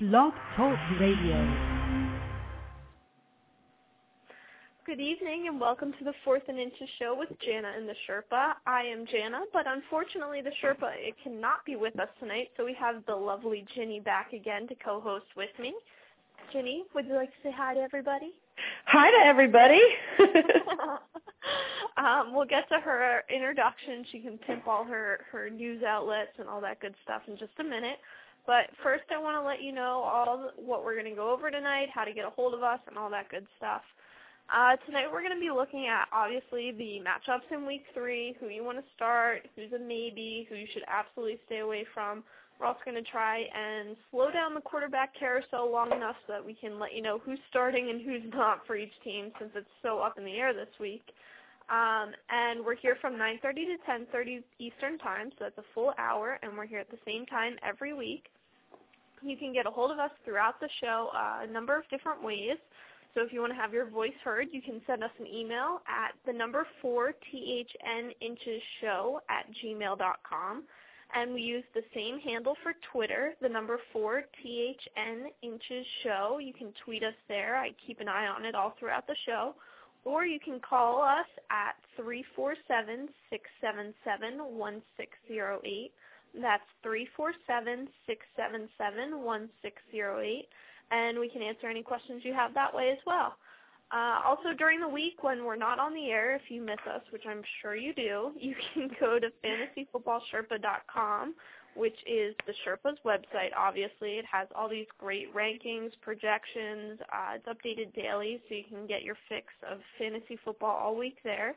Blog Talk Radio. Good evening and welcome to the Fourth and Inches show with Jana and the Sherpa. I am Jana, but unfortunately the Sherpa it cannot be with us tonight, so we have the lovely Ginny back again to co-host with me. Ginny, would you like to say hi to everybody? Hi to everybody. um, we'll get to her introduction. She can pimp all her, her news outlets and all that good stuff in just a minute. But first I want to let you know all what we're going to go over tonight, how to get a hold of us, and all that good stuff. Uh, tonight we're going to be looking at obviously the matchups in week three, who you want to start, who's a maybe, who you should absolutely stay away from. We're also going to try and slow down the quarterback carousel long enough so that we can let you know who's starting and who's not for each team since it's so up in the air this week. Um, and we're here from 9.30 to 10.30 Eastern Time, so that's a full hour, and we're here at the same time every week. You can get a hold of us throughout the show uh, a number of different ways. So if you want to have your voice heard, you can send us an email at the number 4 THN inches show at gmail.com and we use the same handle for Twitter, the number 4 THN inches show. You can tweet us there. I keep an eye on it all throughout the show. Or you can call us at 347-677-1608. That's 347-677-1608. And we can answer any questions you have that way as well. Uh, also, during the week when we're not on the air, if you miss us, which I'm sure you do, you can go to fantasyfootballsherpa.com, which is the Sherpa's website, obviously. It has all these great rankings, projections. Uh, it's updated daily, so you can get your fix of fantasy football all week there.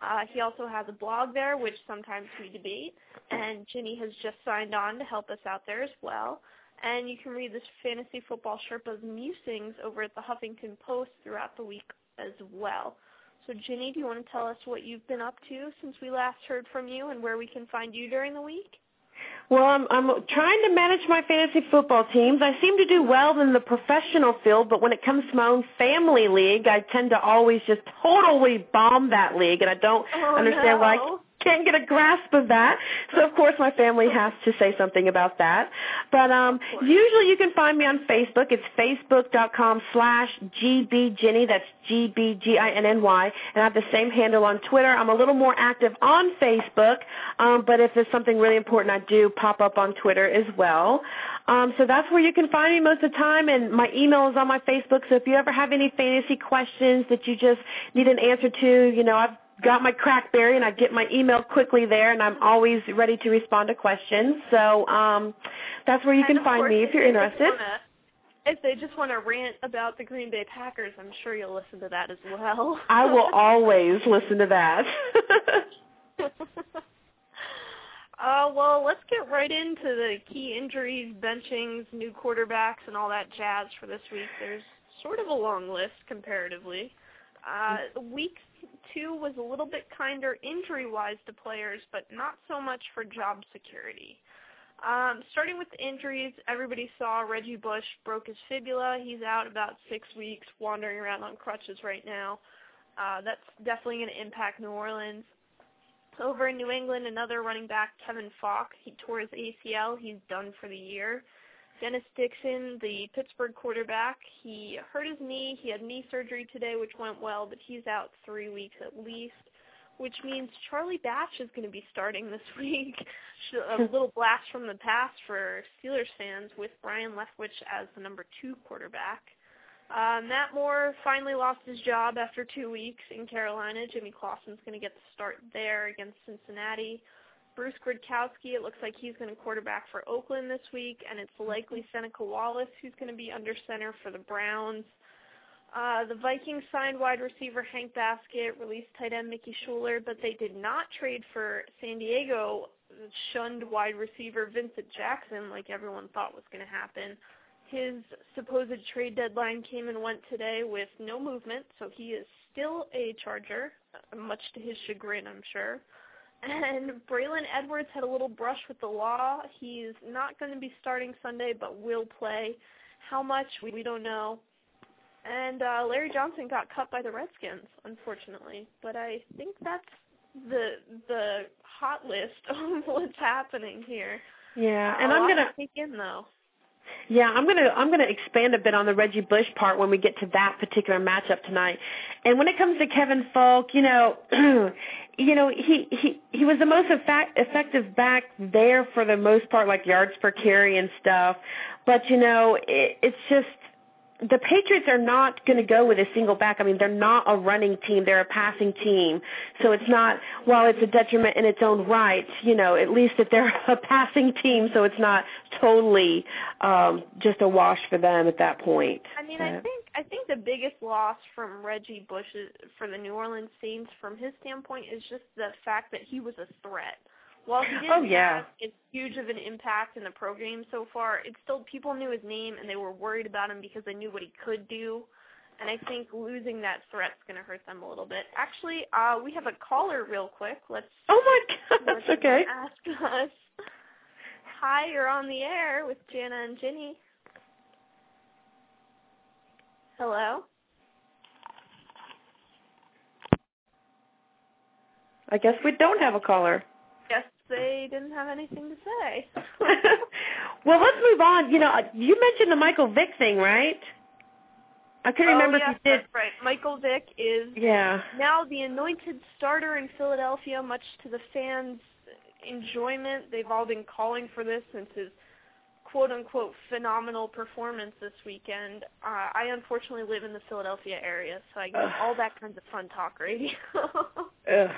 Uh, he also has a blog there, which sometimes we debate, and Ginny has just signed on to help us out there as well. And you can read this Fantasy Football Sherpa's musings over at the Huffington Post throughout the week as well. So Ginny, do you want to tell us what you've been up to since we last heard from you and where we can find you during the week? Well, I'm, I'm trying to manage my fantasy football teams. I seem to do well in the professional field, but when it comes to my own family league, I tend to always just totally bomb that league, and I don't oh, understand no. why can't get a grasp of that. So of course my family has to say something about that. But um usually you can find me on Facebook. It's facebook.com slash gbginny. That's G-B-G-I-N-N-Y. And I have the same handle on Twitter. I'm a little more active on Facebook, um, but if there's something really important, I do pop up on Twitter as well. Um, so that's where you can find me most of the time, and my email is on my Facebook. So if you ever have any fantasy questions that you just need an answer to, you know, I've got my crackberry and I get my email quickly there and I'm always ready to respond to questions. So um that's where you and can find course, me if you're interested. Wanna, if they just want to rant about the Green Bay Packers, I'm sure you'll listen to that as well. I will always listen to that. uh well, let's get right into the key injuries, benchings, new quarterbacks and all that jazz for this week. There's sort of a long list comparatively. Uh, week two was a little bit kinder injury-wise to players, but not so much for job security. Um, starting with the injuries, everybody saw Reggie Bush broke his fibula. He's out about six weeks, wandering around on crutches right now. Uh, that's definitely going to impact New Orleans. Over in New England, another running back, Kevin Faulk, he tore his ACL. He's done for the year. Dennis Dixon, the Pittsburgh quarterback, he hurt his knee. He had knee surgery today, which went well, but he's out three weeks at least, which means Charlie Batch is going to be starting this week. A little blast from the past for Steelers fans with Byron Leftwich as the number two quarterback. Uh, Matt Moore finally lost his job after two weeks in Carolina. Jimmy Clausen's going to get the start there against Cincinnati. Bruce Gradkowski, it looks like he's going to quarterback for Oakland this week, and it's likely Seneca Wallace who's going to be under center for the Browns. Uh, the Vikings signed wide receiver Hank Baskett, released tight end Mickey Shuler, but they did not trade for San Diego shunned wide receiver Vincent Jackson like everyone thought was going to happen. His supposed trade deadline came and went today with no movement, so he is still a Charger, much to his chagrin, I'm sure. And Braylon Edwards had a little brush with the law. He's not going to be starting Sunday, but will play. How much, we don't know. And uh, Larry Johnson got cut by the Redskins, unfortunately. But I think that's the the hot list of what's happening here. Yeah, Uh, and a I'm gonna to take in though. Yeah, I'm gonna I'm gonna expand a bit on the Reggie Bush part when we get to that particular matchup tonight. And when it comes to Kevin Faulk, you know, you know he he he was the most effect, effective back there for the most part, like yards per carry and stuff. But you know, it, it's just the Patriots are not going to go with a single back. I mean, they're not a running team; they're a passing team. So it's not while it's a detriment in its own right. You know, at least if they're a passing team, so it's not totally um, just a wash for them at that point. I mean, I think I think the biggest loss from Reggie Bush for the New Orleans Saints, from his standpoint, is just the fact that he was a threat. While he didn't oh, yeah. have as huge of an impact in the pro game so far, it's still people knew his name and they were worried about him because they knew what he could do. And I think losing that threat's going to hurt them a little bit. Actually, uh, we have a caller real quick. Let's. Oh my God, that's okay. Ask us. Hi, you're on the air with Jana and Ginny. Hello. I guess we don't have a caller they didn't have anything to say. well, let's move on. You know, you mentioned the Michael Vick thing, right? I can not oh, remember yes, if you did. That's right. Michael Vick is yeah. now the anointed starter in Philadelphia, much to the fans' enjoyment. They've all been calling for this since his quote unquote phenomenal performance this weekend. Uh, I unfortunately live in the Philadelphia area, so I get Ugh. all that kinds of fun talk radio. Ugh.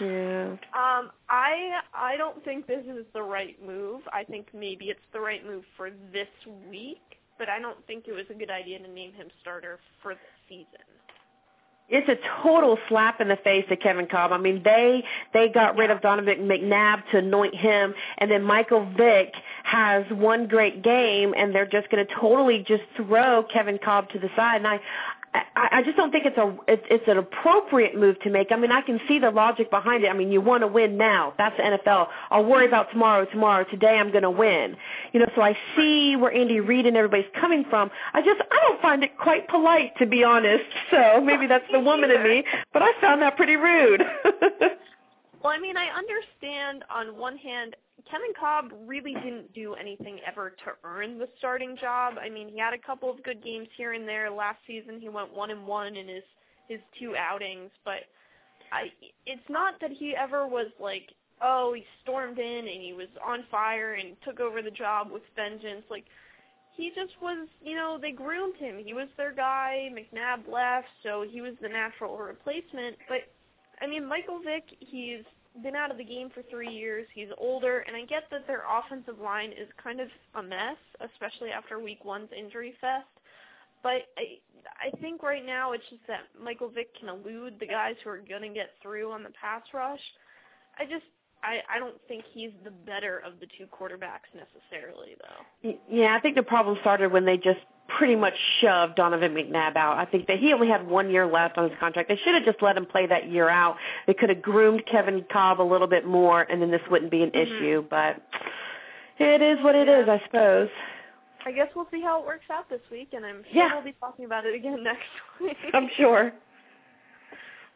Yeah. Um, I I don't think this is the right move. I think maybe it's the right move for this week, but I don't think it was a good idea to name him starter for the season. It's a total slap in the face to Kevin Kolb. I mean, they they got rid of Donovan McNabb to anoint him, and then Michael Vick has one great game, and they're just going to totally just throw Kevin Kolb to the side. And I I, I just don't think it's a it's, it's an appropriate move to make. I mean, I can see the logic behind it. I mean, you want to win now. That's the NFL. I'll worry about tomorrow. Tomorrow. Today, I'm going to win. You know, so I see where Andy Reid and everybody's coming from. I just I don't find it quite polite to be honest. So maybe that's the woman in me, but I found that pretty rude. well, I mean, I understand on one hand Kevin Kolb really didn't do anything ever to earn the starting job. I mean, he had a couple of good games here and there. Last season, he went one and one in his his two outings, but I it's not that he ever was like, oh, he stormed in and he was on fire and took over the job with vengeance. Like he just was, you know, they groomed him. He was their guy. McNabb left, so he was the natural replacement. But I mean, Michael Vick, he's been out of the game for three years. He's older, and I get that their offensive line is kind of a mess, especially after Week One's injury fest. But I, I think right now it's just that Michael Vick can elude the guys who are going to get through on the pass rush. I just I, I don't think he's the better of the two quarterbacks necessarily, though. Yeah, I think the problem started when they just pretty much shoved Donovan McNabb out. I think that he only had one year left on his contract. They should have just let him play that year out. They could have groomed Kevin Kolb a little bit more, and then this wouldn't be an mm-hmm. issue. But it is what it yeah. is, I suppose. I guess we'll see how it works out this week, and I'm sure yeah. we'll be talking about it again next week. I'm sure.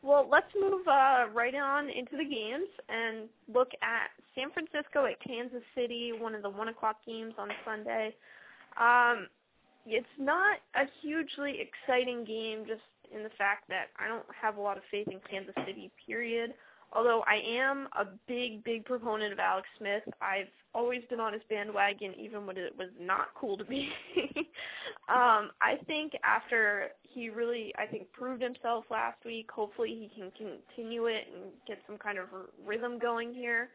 Well, let's move uh, right on into the games and look at San Francisco at Kansas City, one of the one o'clock games on Sunday. Um, it's not a hugely exciting game, just in the fact that I don't have a lot of faith in Kansas City. Period although I am a big, big proponent of Alex Smith, I've always been on his bandwagon, even when it was not cool to be. um, I think after he really, I think, proved himself last week, hopefully he can continue it and get some kind of rhythm going here.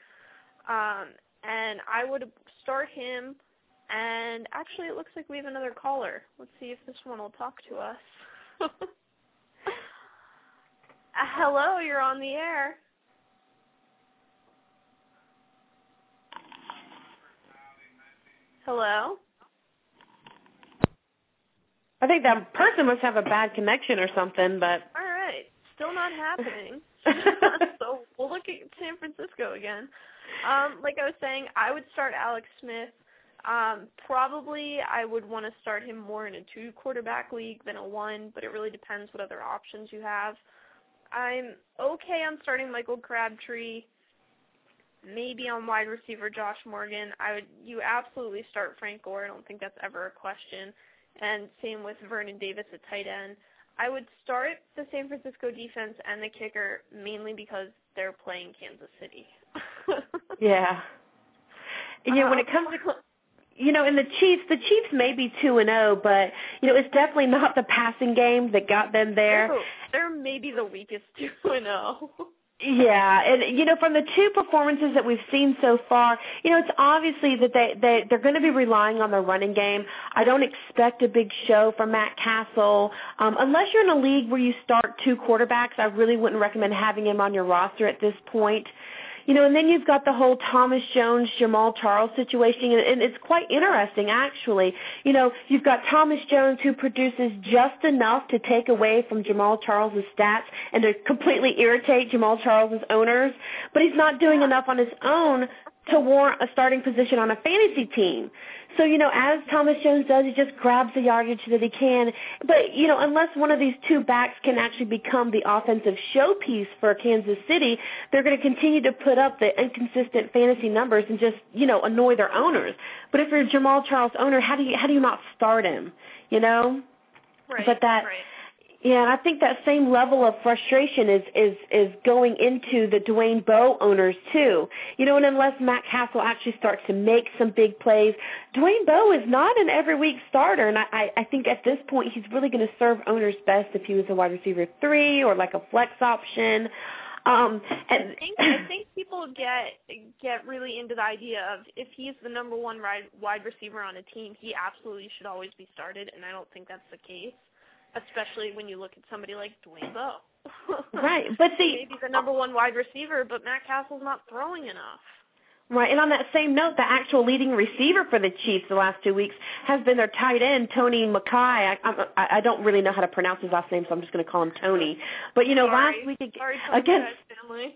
Um, and I would start him. And actually, it looks like we have another caller. Let's see if this one will talk to us. Hello, you're on the air. Hello? I think that person must have a bad connection or something, but All right. Still not happening. so we'll look at San Francisco again. Um, like I was saying, I would start Alex Smith. Um, probably I would want to start him more in a two quarterback league than a one, but it really depends what other options you have. I'm okay on starting Michael Crabtree maybe on wide receiver Josh Morgan. I would you absolutely start Frank Gore. I don't think that's ever a question. And same with Vernon Davis at tight end. I would start the San Francisco defense and the kicker mainly because they're playing Kansas City. yeah. Yeah, when it comes to you know, in the Chiefs, the Chiefs may be two and zero, oh, but you know, it's definitely not the passing game that got them there. They're, they're maybe the weakest two and zero. Oh. Yeah, and you know, from the two performances that we've seen so far, you know, it's obviously that they they they're going to be relying on their running game. I don't expect a big show from Matt Cassel um, unless you're in a league where you start two quarterbacks. I really wouldn't recommend having him on your roster at this point. You know, and then you've got the whole Thomas Jones, Jamaal Charles situation, and, it's quite interesting actually. You know, you've got Thomas Jones who produces just enough to take away from Jamaal Charles' stats and to completely irritate Jamaal Charles' owners, but he's not doing enough on his own to warrant a starting position on a fantasy team. So, you know, as Thomas Jones does, he just grabs the yardage that he can. But, you know, unless one of these two backs can actually become the offensive showpiece for Kansas City, they're going to continue to put up the inconsistent fantasy numbers and just, you know, annoy their owners. But if you're a Jamaal Charles owner, how do you how do you not start him? You know? Right. But that right yeah, and I think that same level of frustration is is is going into the Dwayne Bowe owners too. You know, and unless Matt Cassel actually starts to make some big plays, Dwayne Bowe is not an every week starter, and I I think at this point he's really going to serve owners best if he was a wide receiver three or like a flex option. Um, and I think I think people get get really into the idea of if he's the number one wide receiver on a team, he absolutely should always be started, and I don't think that's the case especially when you look at somebody like Dwayne Bowe. right, but see, maybe the number one wide receiver, but Matt Cassel's not throwing enough. Right, and on that same note, the actual leading receiver for the Chiefs the last two weeks has been their tight end Tony McKay. I, I, I don't really know how to pronounce his last name, so I'm just going to call him Tony. But you know, Sorry. last week Sorry, against.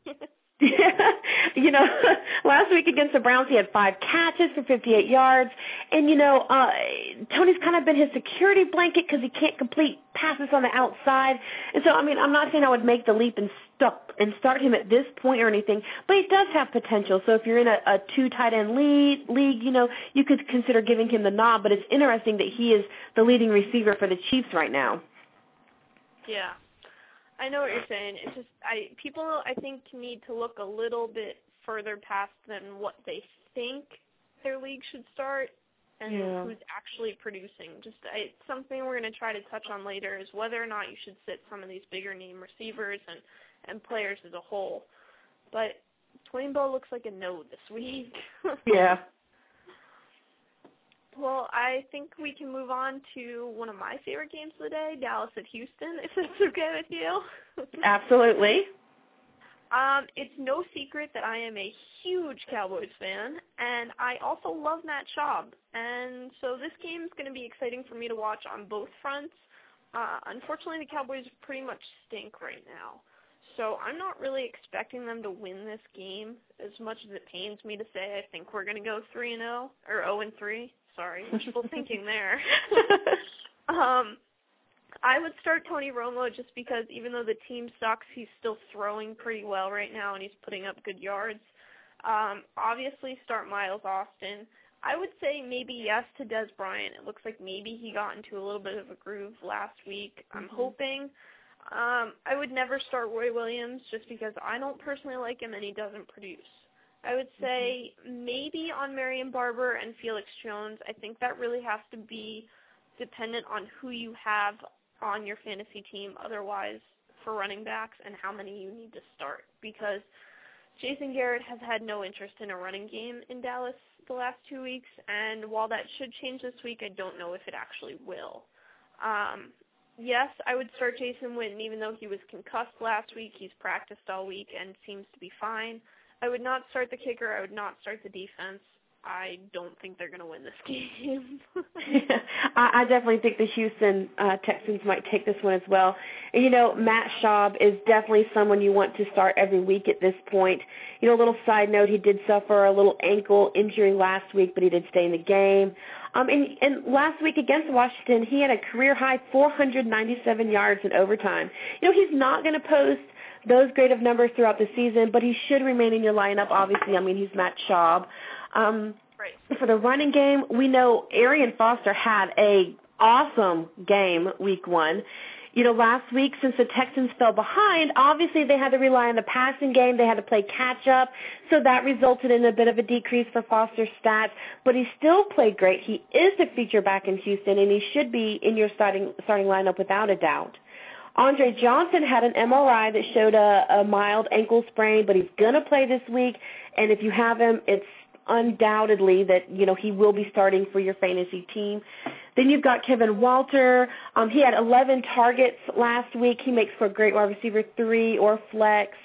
you know, last week against the Browns, he had five catches for 58 yards, and you know, uh, Tony's kind of been his security blanket because he can't complete passes on the outside. And so, I mean, I'm not saying I would make the leap and stop and start him at this point or anything, but he does have potential. So if you're in a, a two tight end lead league, you know, you could consider giving him the nod. But it's interesting that he is the leading receiver for the Chiefs right now. Yeah. I know what you're saying. It's just I people I think need to look a little bit further past than what they think their league should start and yeah. who's actually producing. Just I, it's something we're going to try to touch on later is whether or not you should sit some of these bigger name receivers and and players as a whole. But Dwayne Bowe looks like a no this week. yeah. Well, I think we can move on to one of my favorite games of the day, Dallas at Houston, if that's okay with you. Absolutely. Um, it's no secret that I am a huge Cowboys fan, and I also love Matt Schaub. And so this game is going to be exciting for me to watch on both fronts. Uh, unfortunately, the Cowboys pretty much stink right now. So I'm not really expecting them to win this game as much as it pains me to say I think we're going to go 3 and 0 or 0 and 3. Sorry, wishful thinking there. um, I would start Tony Romo just because even though the team sucks, he's still throwing pretty well right now and he's putting up good yards. Um, obviously, start Miles Austin. I would say maybe yes to Dez Bryant. It looks like maybe he got into a little bit of a groove last week. I'm mm-hmm. hoping. Um, I would never start Roy Williams just because I don't personally like him and he doesn't produce. I would say mm-hmm. maybe on Marion Barber and Felix Jones. I think that really has to be dependent on who you have on your fantasy team otherwise for running backs and how many you need to start because Jason Garrett has had no interest in a running game in Dallas the last two weeks and while that should change this week, I don't know if it actually will. Um, yes, I would start Jason Witten even though he was concussed last week. He's practiced all week and seems to be fine. I would not start the kicker. I would not start the defense. I don't think they're going to win this game. I, I definitely think the Houston uh, Texans might take this one as well. You know, Matt Schaub is definitely someone you want to start every week at this point. You know, a little side note, he did suffer a little ankle injury last week, but he did stay in the game. Um, and, and last week against Washington, he had a career high 497 yards in overtime. You know, he's not going to post those grade of numbers throughout the season, but he should remain in your lineup. Obviously, I mean he's Matt Schaub. Um, right. For the running game, we know Arian Foster had a awesome game week one you know, last week since the Texans fell behind, obviously they had to rely on the passing game. They had to play catch up. So that resulted in a bit of a decrease for Foster's stats, but he still played great. He is the feature back in Houston and he should be in your starting starting lineup without a doubt. Andre Johnson had an MRI that showed a, a mild ankle sprain, but he's going to play this week. And if you have him, it's undoubtedly that you know he will be starting for your fantasy team. Then you've got Kevin Walter. Um, he had 11 targets last week. He makes for a great wide receiver three or flex.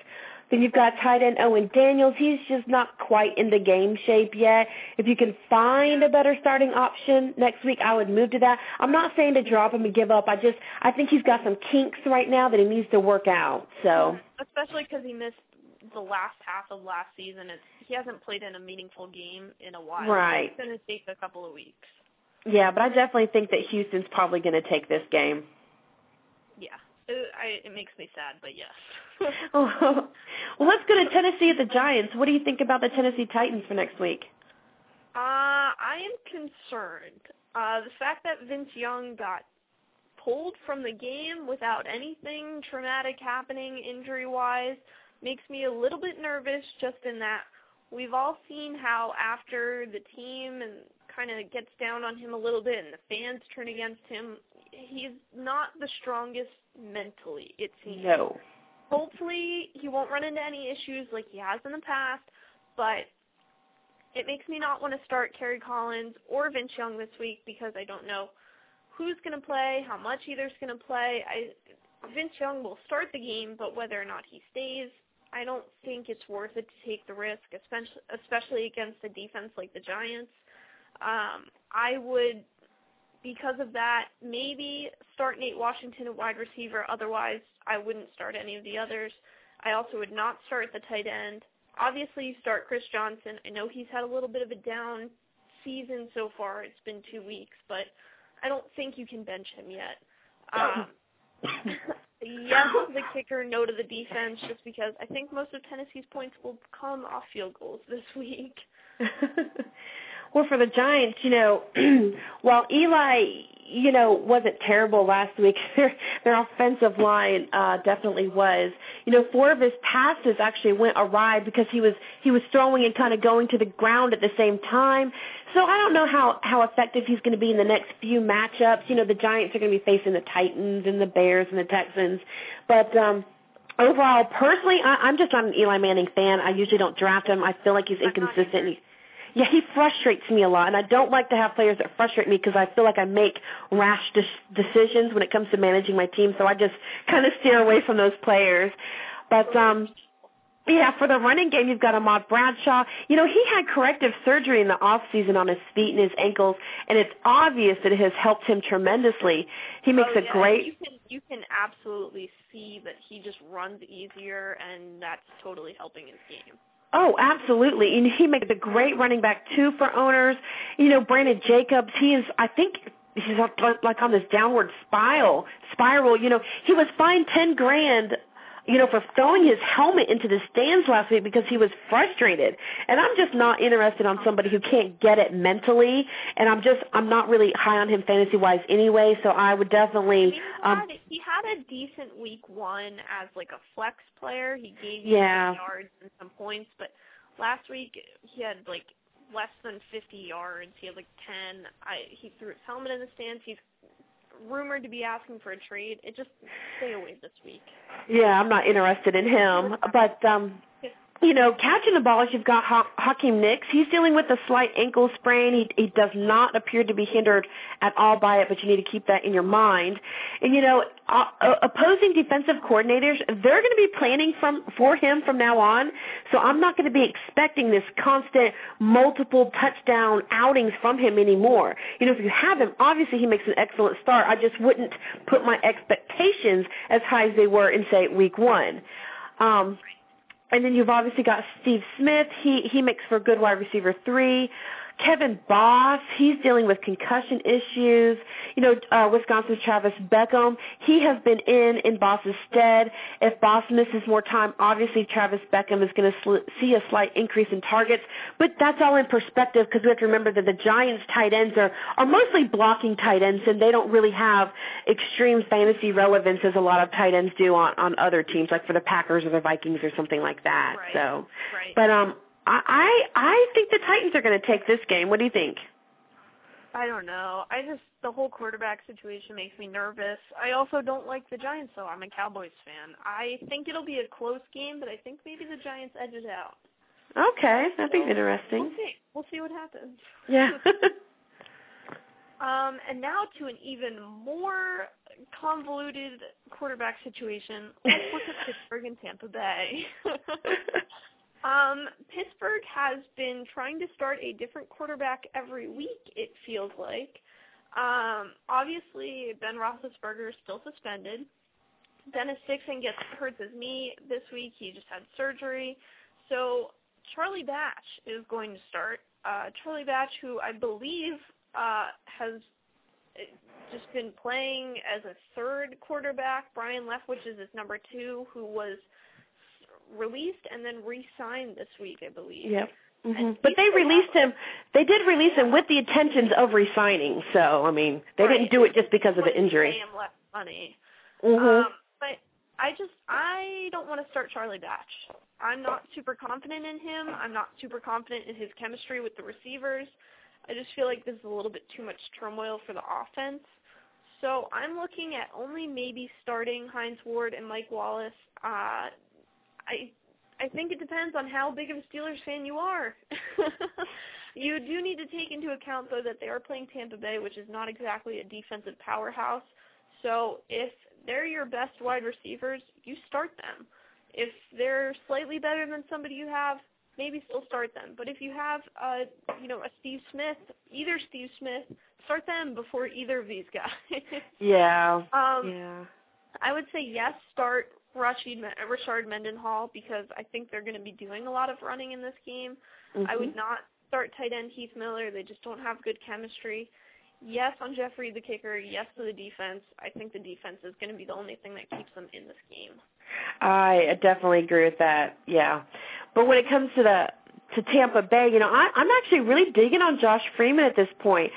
Then you've got tight end Owen Daniels. He's just not quite in the game shape yet. If you can find a better starting option next week, I would move to that. I'm not saying to drop him and give up. I just I think he's got some kinks right now that he needs to work out. So especially because he missed the last half of last season. It's, he hasn't played in a meaningful game in a while. Right. It's going to take a couple of weeks. Yeah, but I definitely think that Houston's probably going to take this game. Yeah, it, I, it makes me sad, but yes. Well, let's go to Tennessee at the Giants. What do you think about the Tennessee Titans for next week? Uh, I am concerned. Uh, the fact that Vince Young got pulled from the game without anything traumatic happening injury-wise makes me a little bit nervous just in that we've all seen how after the team and kind of gets down on him a little bit and the fans turn against him, he's not the strongest mentally, it seems. No. Hopefully he won't run into any issues like he has in the past, but it makes me not want to start Kerry Collins or Vince Young this week because I don't know who's going to play, how much either's going to play. I Vince Young will start the game, but whether or not he stays, I don't think it's worth it to take the risk, especially especially against a defense like the Giants. Um, I would, because of that, maybe start Nate Washington at wide receiver. Otherwise, I wouldn't start any of the others. I also would not start the tight end. Obviously, you start Chris Johnson. I know he's had a little bit of a down season so far. It's been two weeks, but I don't think you can bench him yet. Um, yes, the kicker, no to the defense, just because I think most of Tennessee's points will come off field goals this week. Well, for the Giants, you know, while Eli, you know, wasn't terrible last week, their their offensive line uh definitely was. You know, four of his passes actually went awry because he was he was throwing and kind of going to the ground at the same time. So I don't know how how effective he's going to be in the next few matchups. You know, the Giants are going to be facing the Titans and the Bears and the Texans, but um overall, personally, I, I'm just not an Eli Manning fan. I usually don't draft him. I feel like he's inconsistent. Yeah, he frustrates me a lot, and I don't like to have players that frustrate me because I feel like I make rash de- decisions when it comes to managing my team. So I just kind of steer away from those players. But um, yeah, for the running game, you've got Ahmad Bradshaw. You know, he had corrective surgery in the off season on his feet and his ankles, and it's obvious that it has helped him tremendously. He makes oh, a yeah. great. You can you can absolutely see that he just runs easier, and that's totally helping his game. Oh, absolutely. And he makes a great running back too for owners. You know, Brandon Jacobs, he is I think he's like on this downward spiral spiral, you know, he was fined ten grand you know, for throwing his helmet into the stands last week because he was frustrated. And I'm just not interested on somebody who can't get it mentally. And I'm just, I'm not really high on him fantasy wise anyway. So I would definitely. I mean, he, um, had, he had a decent week one as like a flex player. He gave you Yeah. yards and some points, but last week he had like less than 50 yards. He had like 10. I he threw his helmet in the stands. He's rumored to be asking for a trade. It just stay away this week. Yeah, I'm not interested in him. But um you know, catching the ball, you've got ha- Hakeem Nicks. He's dealing with a slight ankle sprain. He, he does not appear to be hindered at all by it, but you need to keep that in your mind. And you know, uh, uh, opposing defensive coordinators, they're going to be planning from for him from now on. So I'm not going to be expecting this constant multiple touchdown outings from him anymore. You know, if you have him, obviously he makes an excellent start. I just wouldn't put my expectations as high as they were in say week one. Um, and then you've obviously got Steve Smith. He he makes for good wide receiver three. Kevin Boss, he's dealing with concussion issues. You know, uh, Wisconsin's Travis Beckum, he has been in in Boss's stead. If Boss misses more time, obviously Travis Beckum is going to sl- see a slight increase in targets. But that's all in perspective because we have to remember that the Giants tight ends are, are mostly blocking tight ends and they don't really have extreme fantasy relevance as a lot of tight ends do on, on other teams, like for the Packers or the Vikings or something like that. Right. So, Right. but um, I I think the Titans are going to take this game. What do you think? I don't know. I just the whole quarterback situation makes me nervous. I also don't like the Giants, though. I'm a Cowboys fan. I think it'll be a close game, but I think maybe the Giants edge it out. Okay, that'd be So, interesting. We'll see. We'll see what happens. Yeah. Um, and now to an even more convoluted quarterback situation. Let's look at Pittsburgh and Tampa Bay. Um, Pittsburgh has been trying to start a different quarterback every week, it feels like. Um, obviously, Ben Roethlisberger is still suspended. Dennis Dixon gets hurt his knee this week. He just had surgery. So Charlie Batch is going to start. Uh, Charlie Batch, who I believe uh, has uh, just been playing as a third quarterback. Byron Leftwich is his number two, who was released and then re-signed this week, I believe. yep. hmm But they released him. They did release him with the intentions of resigning. So I mean, they Right. didn't do it just because of the injury. Pay him less money. hmm Um, but I just I don't want to start Charlie Batch. I'm not super confident in him. I'm not super confident in his chemistry with the receivers. I just feel like this is a little bit too much turmoil for the offense. So I'm looking at only maybe starting Hines Ward and Mike Wallace. Uh, I I think it depends on how big of a Steelers fan you are. you do need to take into account though that they are playing Tampa Bay, which is not exactly a defensive powerhouse. So if they're your best wide receivers, you start them. If they're slightly better than somebody you have, maybe still start them. But if you have uh you know, a Steve Smith, either Steve Smith, start them before either of these guys. Yeah. um yeah. I would say yes, start Rashid Rashard Mendenhall because I think they're going to be doing a lot of running in this game. I Mhm. would not start tight end Heath Miller. They just don't have good chemistry. Yes on Jeff Reed the kicker. Yes to the defense. I think the defense is going to be the only thing that keeps them in this game. I definitely agree with that. Yeah, but when it comes to the to Tampa Bay, you know, I, I'm actually really digging on Josh Freeman at this point.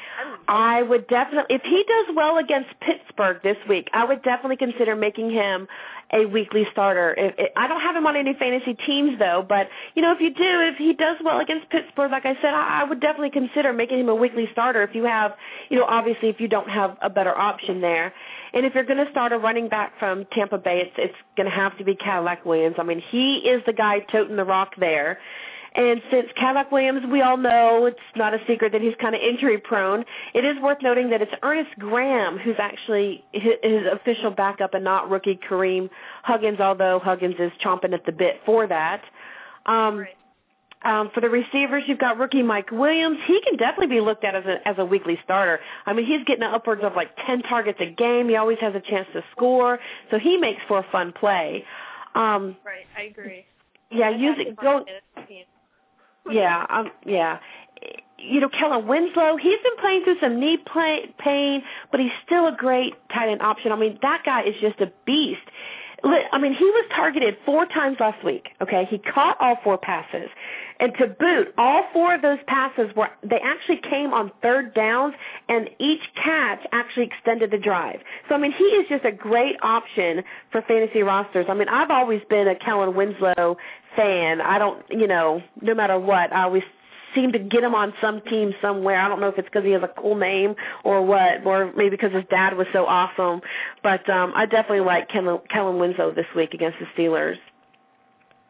I would definitely, if he does well against Pittsburgh this week, I would definitely consider making him a weekly starter. If, I don't have him on any fantasy teams though, but you know, if you do, if he does well against Pittsburgh, like I said, I, I would definitely consider making him a weekly starter. If you have, you know, obviously if you don't have a better option there, and if you're going to start a running back from Tampa Bay, it's it's going to have to be Cadillac Williams. I mean, he is the guy toting the rock there. And since Cadillac Williams, we all know it's not a secret that he's kind of injury prone, it is worth noting that it's Ernest Graham who's actually his, his official backup and not rookie Kareem Huggins, although Huggins is chomping at the bit for that. Um, Right. um, for the receivers, you've got rookie Mike Williams. He can definitely be looked at as a as a weekly starter. I mean, he's getting upwards of like ten targets a game. He always has a chance to score, so he makes for a fun play. Um, Right. I agree. yeah, I have using him on go. Yeah, um, yeah. You know, Kellen Winslow, he's been playing through some knee pain, but he's still a great tight end option. I mean, that guy is just a beast. I mean, he was targeted four times last week. Okay, he caught all four passes, and to boot, all four of those passes were they actually came on third downs, and each catch actually extended the drive. So I mean, he is just a great option for fantasy rosters. I mean, I've always been a Kellen Winslow fan. I don't, you know, no matter what, I always seem to get him on some team somewhere. I don't know if it's because he has a cool name or what, or maybe because his dad was so awesome. But um, I definitely like Kellen, Kellen Winslow this week against the Steelers.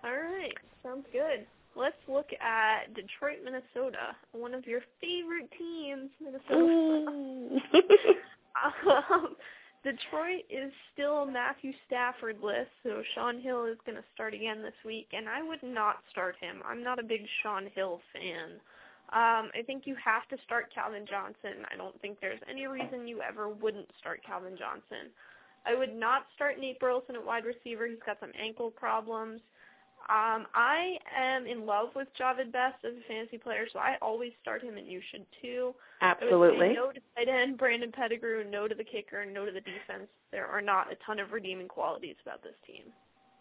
All right. Sounds good. Let's look at Detroit, Minnesota. One of your favorite teams, Minnesota. um, Detroit is still Matthew Stafford list, so Shaun Hill is going to start again this week, and I would not start him. I'm not a big Shaun Hill fan. Um, I think you have to start Calvin Johnson. I don't think there's any reason you ever wouldn't start Calvin Johnson. I would not start Nate Burleson at wide receiver. He's got some ankle problems. Um, I am in love with Jahvid Best as a fantasy player, so I always start him, and you should too. Absolutely. No to tight end Brandon Pettigrew, no to the kicker, no to the defense. There are not a ton of redeeming qualities about this team.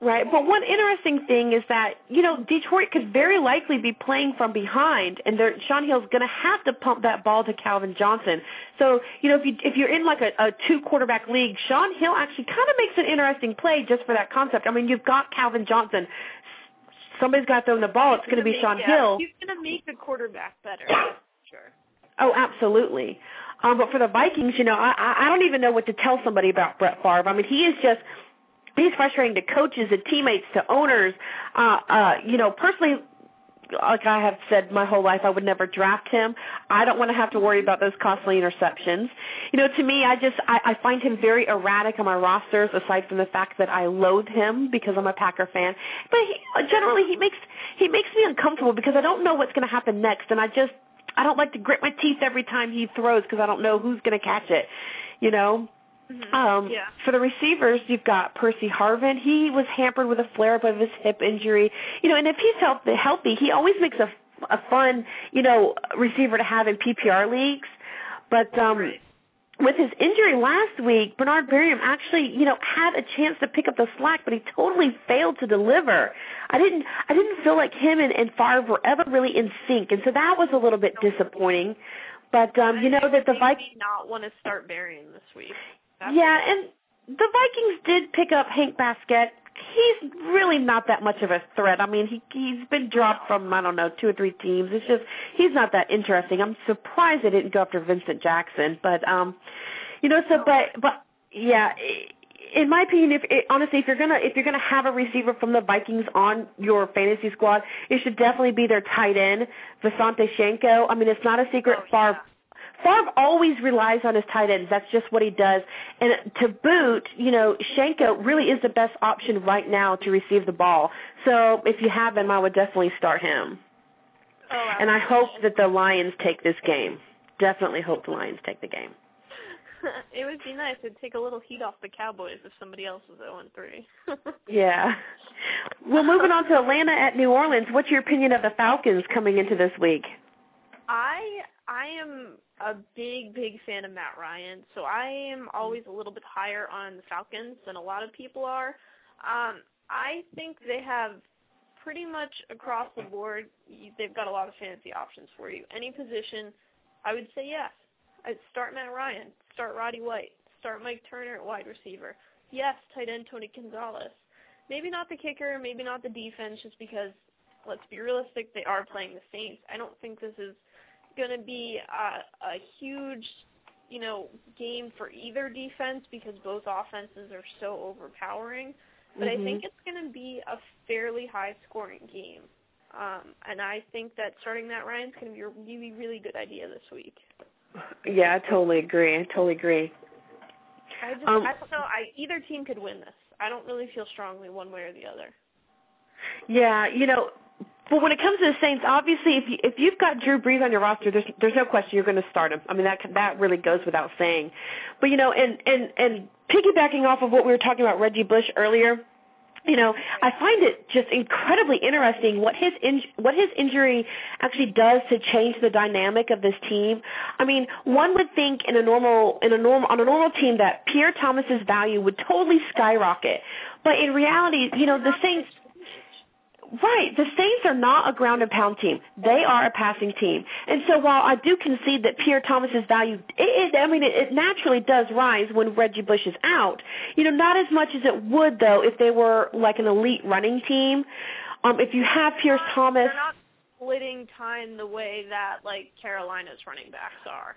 Right, but one interesting thing is that you know Detroit could very likely be playing from behind, and Shaun Hill's going to have to pump that ball to Calvin Johnson. So you know if you if you're in like a, a two quarterback league, Shaun Hill actually kind of makes an interesting play just for that concept. I mean, you've got Calvin Johnson. Somebody's got to throw the ball. It's going to be Shaun yeah, Hill. He's going to make the quarterback better. sure. Oh, absolutely. Um, but for the Vikings, you know, I I don't even know what to tell somebody about Brett Favre. I mean, he is just he's frustrating to coaches and teammates to owners. Uh, uh, you know, personally, like I have said my whole life, I would never draft him. I don't want to have to worry about those costly interceptions. You know, to me, I just I, I find him very erratic on my rosters. Aside from the fact that I loathe him because I'm a Packer fan, but he, generally he makes he makes me uncomfortable because I don't know what's going to happen next, and I just I don't like to grit my teeth every time he throws because I don't know who's going to catch it. You know. Mm-hmm. Um, yeah. For the receivers, you've got Percy Harvin. He was hampered with a flare-up of his hip injury. You know, and if he's healthy, healthy he always makes a, a fun, you know, receiver to have in PPR leagues. But um, right. with his injury last week, Bernard Berrian actually, you know, had a chance to pick up the slack, but he totally failed to deliver. I didn't, I didn't feel like him and, and Favre were ever really in sync, and so that was a little bit disappointing. But um, you know that the Vikings not want to start Berrian this week. That's yeah, and the Vikings did pick up Hank Baskett. He's really not that much of a threat. I mean, he he's been dropped from I don't know two or three teams. It's just he's not that interesting. I'm surprised they didn't go after Vincent Jackson, but um, you know, so but but yeah. In my opinion, if it, honestly, if you're gonna if you're gonna have a receiver from the Vikings on your fantasy squad, it should definitely be their tight end, Visanthe Shiancoe. I mean, it's not a secret. Oh, yeah. Favre always relies on his tight ends. That's just what he does. And to boot, you know, Shiancoe really is the best option right now to receive the ball. So if you have him, I would definitely start him. Oh, wow. And I hope that the Lions take this game. Definitely hope the Lions take the game. it would be nice. It'd take a little heat off the Cowboys if somebody else was 0 3. Yeah. Well, moving on to Atlanta at New Orleans, what's your opinion of the Falcons coming into this week? I I am a big big fan of Matt Ryan, so I am always a little bit higher on the Falcons than a lot of people are. Um, I think they have pretty much across the board. They've got a lot of fantasy options for you. Any position, I would say yes. I'd start Matt Ryan, start Roddy White, start Mike Turner at wide receiver. Yes, tight end Tony Gonzalez. Maybe not the kicker, maybe not the defense, just because let's be realistic, they are playing the Saints. I don't think this is going to be a, a huge, you know, game for either defense because both offenses are so overpowering. But Mhm. I think it's going to be a fairly high-scoring game. Um, and I think that starting Matt Ryan's going to be a really, really good idea this week. Yeah, I totally agree. I totally agree. I just, Um, I don't know. I either team could win this. I don't really feel strongly one way or the other. Yeah, you know, but when it comes to the Saints, obviously, if you if you've got Drew Brees on your roster, there's there's no question you're going to start him. I mean, that that really goes without saying. But you know, and and and piggybacking off of what we were talking about Reggie Bush earlier, you know, I find it just incredibly interesting what his in, what his injury actually does to change the dynamic of this team. I mean, one would think in a normal in a normal on a normal team that Pierre Thomas's value would totally skyrocket, but in reality, you know, the Saints. Right. The Saints are not a ground and pound team. They are a passing team. And so while I do concede that Pierre Thomas's value, it, it, I mean, it, it naturally does rise when Reggie Bush is out. You know, not as much as it would though if they were like an elite running team. Um, if you have Pierce They're Thomas, not splitting time the way that like Carolina's running backs are.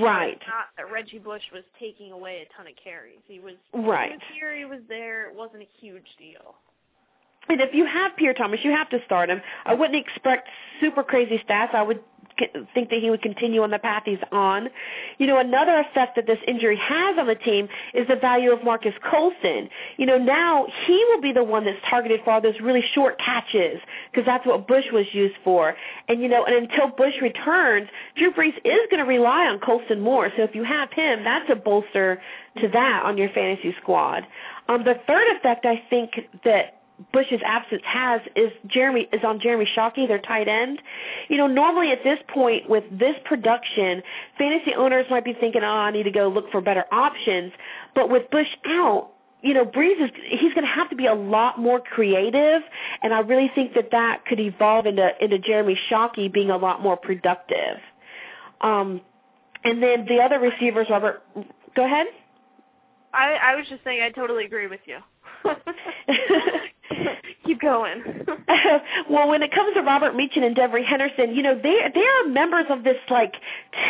right. It's not that Reggie Bush was taking away a ton of carries. He was Right. He was here. He was there. It wasn't a huge deal. And if you have Pierre Thomas, you have to start him. I wouldn't expect super crazy stats. I would think that he would continue on the path he's on. You know, another effect that this injury has on the team is the value of Marques Colston. You know, now he will be the one that's targeted for all those really short catches because that's what Bush was used for. And you know, and until Bush returns, Drew Brees is going to rely on Colston more. So if you have him, that's a bolster to that on your fantasy squad. Um, the third effect I think that Bush's absence has is Jeremy is on Jeremy Shockey, their tight end. You know, normally at this point with this production, fantasy owners might be thinking, "Oh, I need to go look for better options." But with Bush out, you know, Brees is he's going to have to be a lot more creative, and I really think that that could evolve into into Jeremy Shockey being a lot more productive. Um, and then the other receivers, Robert, go ahead. I I was just saying I totally agree with you. Keep going. well, when it comes to Robert Meacham and Devery Henderson, you know they they are members of this like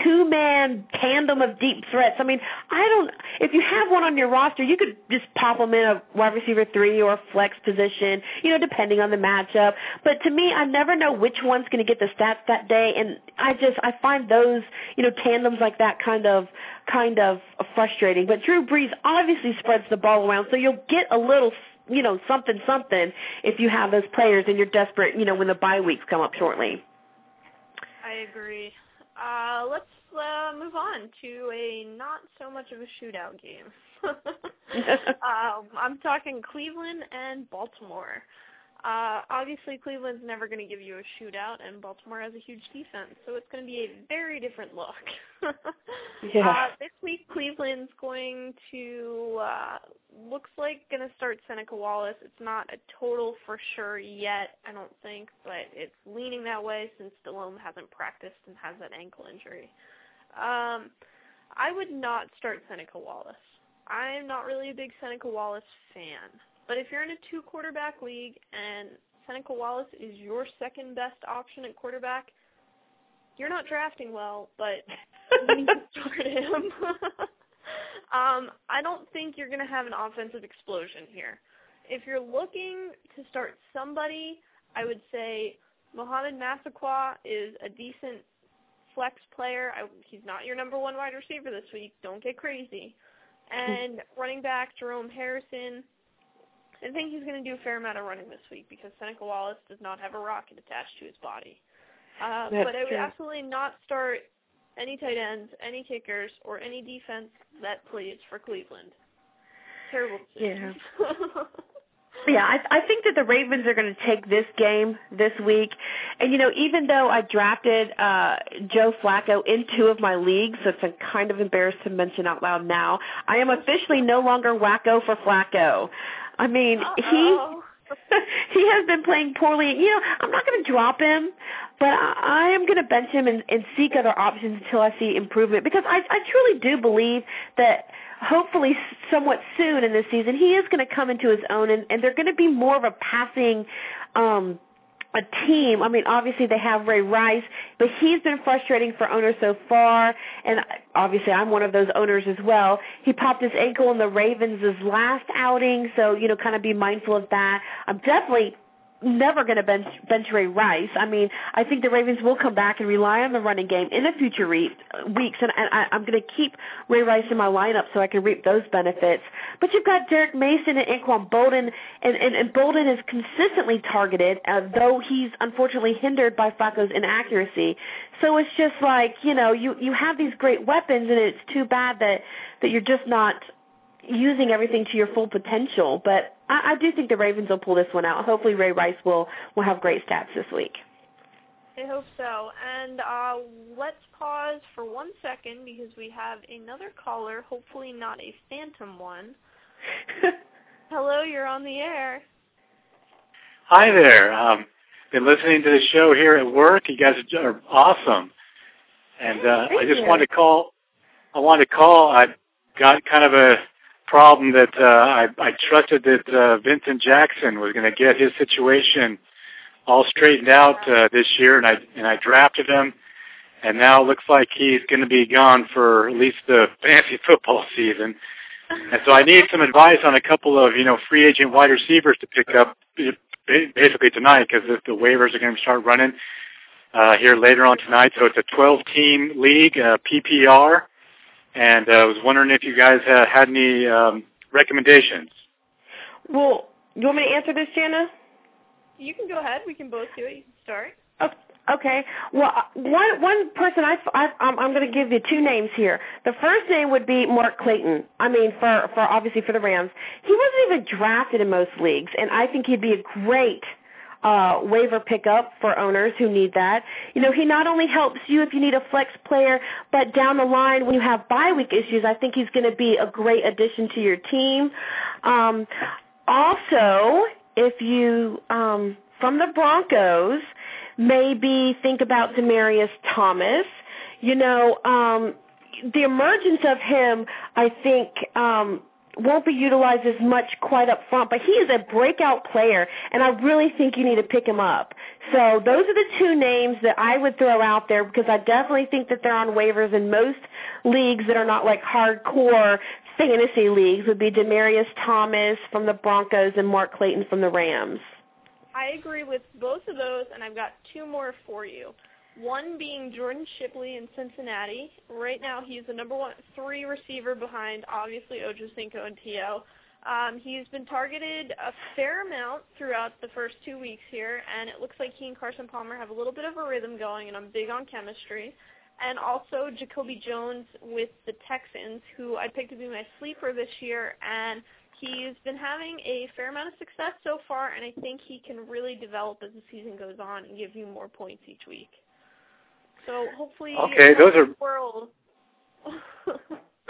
two man tandem of deep threats. I mean, I don't. If you have one on your roster, you could just pop them in a wide receiver three or flex position, you know, depending on the matchup. But to me, I never know which one's going to get the stats that day, and I just I find those you know tandems like that kind of kind of frustrating. But Drew Brees obviously spreads the ball around, so you'll get a little you know, something something if you have those players and you're desperate, you know, when the bye weeks come up shortly. I agree. Uh, let's uh, move on to a not so much of a shootout game. um, I'm talking Cleveland and Baltimore. Uh, obviously, Cleveland's never going to give you a shootout, and Baltimore has a huge defense, so it's going to be a very different look. yeah. Uh, this week, Cleveland's going to uh, looks like going to start Seneca Wallace. It's not a total for sure yet, I don't think, but it's leaning that way since Delhomme hasn't practiced and has that ankle injury. Um, I would not start Seneca Wallace. I'm not really a big Seneca Wallace fan. But if you're in a two quarterback league and Seneca Wallace is your second best option at quarterback, you're not drafting well, but you need to start him. um, I don't think you're going to have an offensive explosion here. If you're looking to start somebody, I would say Mohamed Massaquoi is a decent flex player. I, he's not your number one wide receiver this week. Don't get crazy. And running back Jerome Harrison I think he's going to do a fair amount of running this week because Seneca Wallace does not have a rocket attached to his body. Uh, but I would true. absolutely not start any tight ends, any kickers, or any defense that plays for Cleveland. Terrible decision. Yeah. Yeah, I, I think that the Ravens are going to take this game this week. And, you know, even though I drafted uh, Joe Flacco in two of my leagues, so it's kind of embarrassed to mention out loud now, I am officially no longer wacko for Flacco. I mean, Uh-oh. he he has been playing poorly. You know, I'm not going to drop him, but I, I am going to bench him and, and seek other options until I see improvement because I, I truly do believe that hopefully somewhat soon in this season he is going to come into his own and, and they're going to be more of a passing um a team. I mean, obviously they have Ray Rice, but he's been frustrating for owners so far, and obviously I'm one of those owners as well. He popped his ankle in the Ravens' last outing, so you know, kind of be mindful of that. I'm definitely never going to bench, bench Ray Rice. I mean, I think the Ravens will come back and rely on the running game in the future re- weeks, and, and I, I'm going to keep Ray Rice in my lineup so I can reap those benefits. But you've got Derrick Mason and Anquan Boldin, and, and, and Boldin is consistently targeted, uh, though he's unfortunately hindered by Flacco's inaccuracy. So it's just like, you know, you, you have these great weapons, and it's too bad that, that you're just not using everything to your full potential. But I, I do think the Ravens will pull this one out. Hopefully, Ray Rice will will have great stats this week. I hope so. And uh, let's pause for one second because we have another caller, hopefully not a phantom one. Hello, you're on the air. Hi there. Um, been listening to the show here at work. You guys are awesome. And uh, Thank I just you. wanted to call. I wanted to call. I got kind of a problem that uh, I, I trusted that uh, Vincent Jackson was going to get his situation all straightened out uh, this year, and I and I drafted him, and now it looks like he's going to be gone for at least the fantasy football season. And so I need some advice on a couple of you know free agent wide receivers to pick up basically tonight because the, waivers are going to start running uh, here later on tonight. So it's a 12-team league, uh, PPR, and uh, I was wondering if you guys uh, had any um, recommendations. Well, you want me to answer this, Jana? You can go ahead. We can both do it. You can start. Okay. Okay. Well, uh, one one person I, I I'm, I'm going to give you two names here. The first name would be Mark Clayton. I mean, for for obviously for the Rams, he wasn't even drafted in most leagues, and I think he'd be a great uh, waiver pickup for owners who need that. You know, he not only helps you if you need a flex player, but down the line when you have bye week issues, I think he's going to be a great addition to your team. Um, also, if you um, from the Broncos maybe think about Demaryius Thomas. You know, um, the emergence of him, I think, um, won't be utilized as much quite up front, but he is a breakout player, and I really think you need to pick him up. So those are the two names that I would throw out there because I definitely think that they're on waivers in most leagues that are not like hardcore fantasy leagues would be Demaryius Thomas from the Broncos and Mark Clayton from the Rams. I agree with both of those, and I've got two more for you. One being Jordan Shipley in Cincinnati. Right now, he's the number one three receiver behind obviously Ochocinco and T.O. Um, he's been targeted a fair amount throughout the first two weeks here, and it looks like he and Carson Palmer have a little bit of a rhythm going, and I'm big on chemistry. And also Jacoby Jones with the Texans, who I picked to be my sleeper this year, and He's been having a fair amount of success so far, and I think he can really develop as the season goes on and give you more points each week. So hopefully, okay, those are world.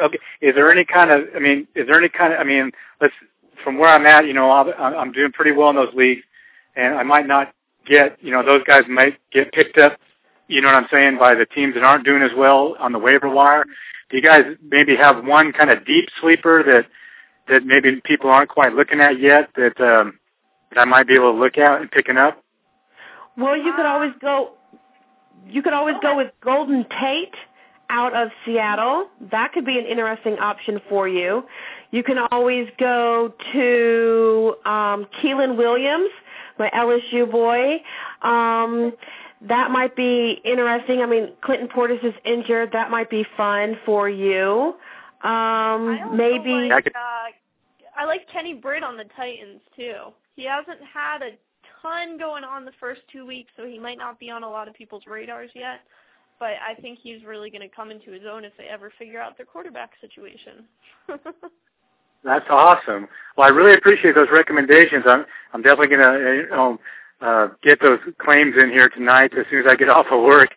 okay, is there any kind of? I mean, is there any kind of? I mean, let's from where I'm at, you know, I'm doing pretty well in those leagues, and I might not get, you know, those guys might get picked up. You know what I'm saying by the teams that aren't doing as well on the waiver wire. Do you guys maybe have one kind of deep sleeper that that maybe people aren't quite looking at yet that um, that I might be able to look at and picking up? Well, you could always go. You could always go with Golden Tate out of Seattle. That could be an interesting option for you. You can always go to um, Keiland Williams, my LSU boy. Um, that might be interesting. I mean, Clinton Portis is injured. That might be fun for you. Um, maybe. Like, uh, I like Kenny Britt on the Titans too. He hasn't had a ton going on the first two weeks, so he might not be on a lot of people's radars yet. But I think he's really going to come into his own if they ever figure out their quarterback situation. That's awesome. Well, I really appreciate those recommendations. I'm I'm definitely going to you know, uh, get those claims in here tonight as soon as I get off of work.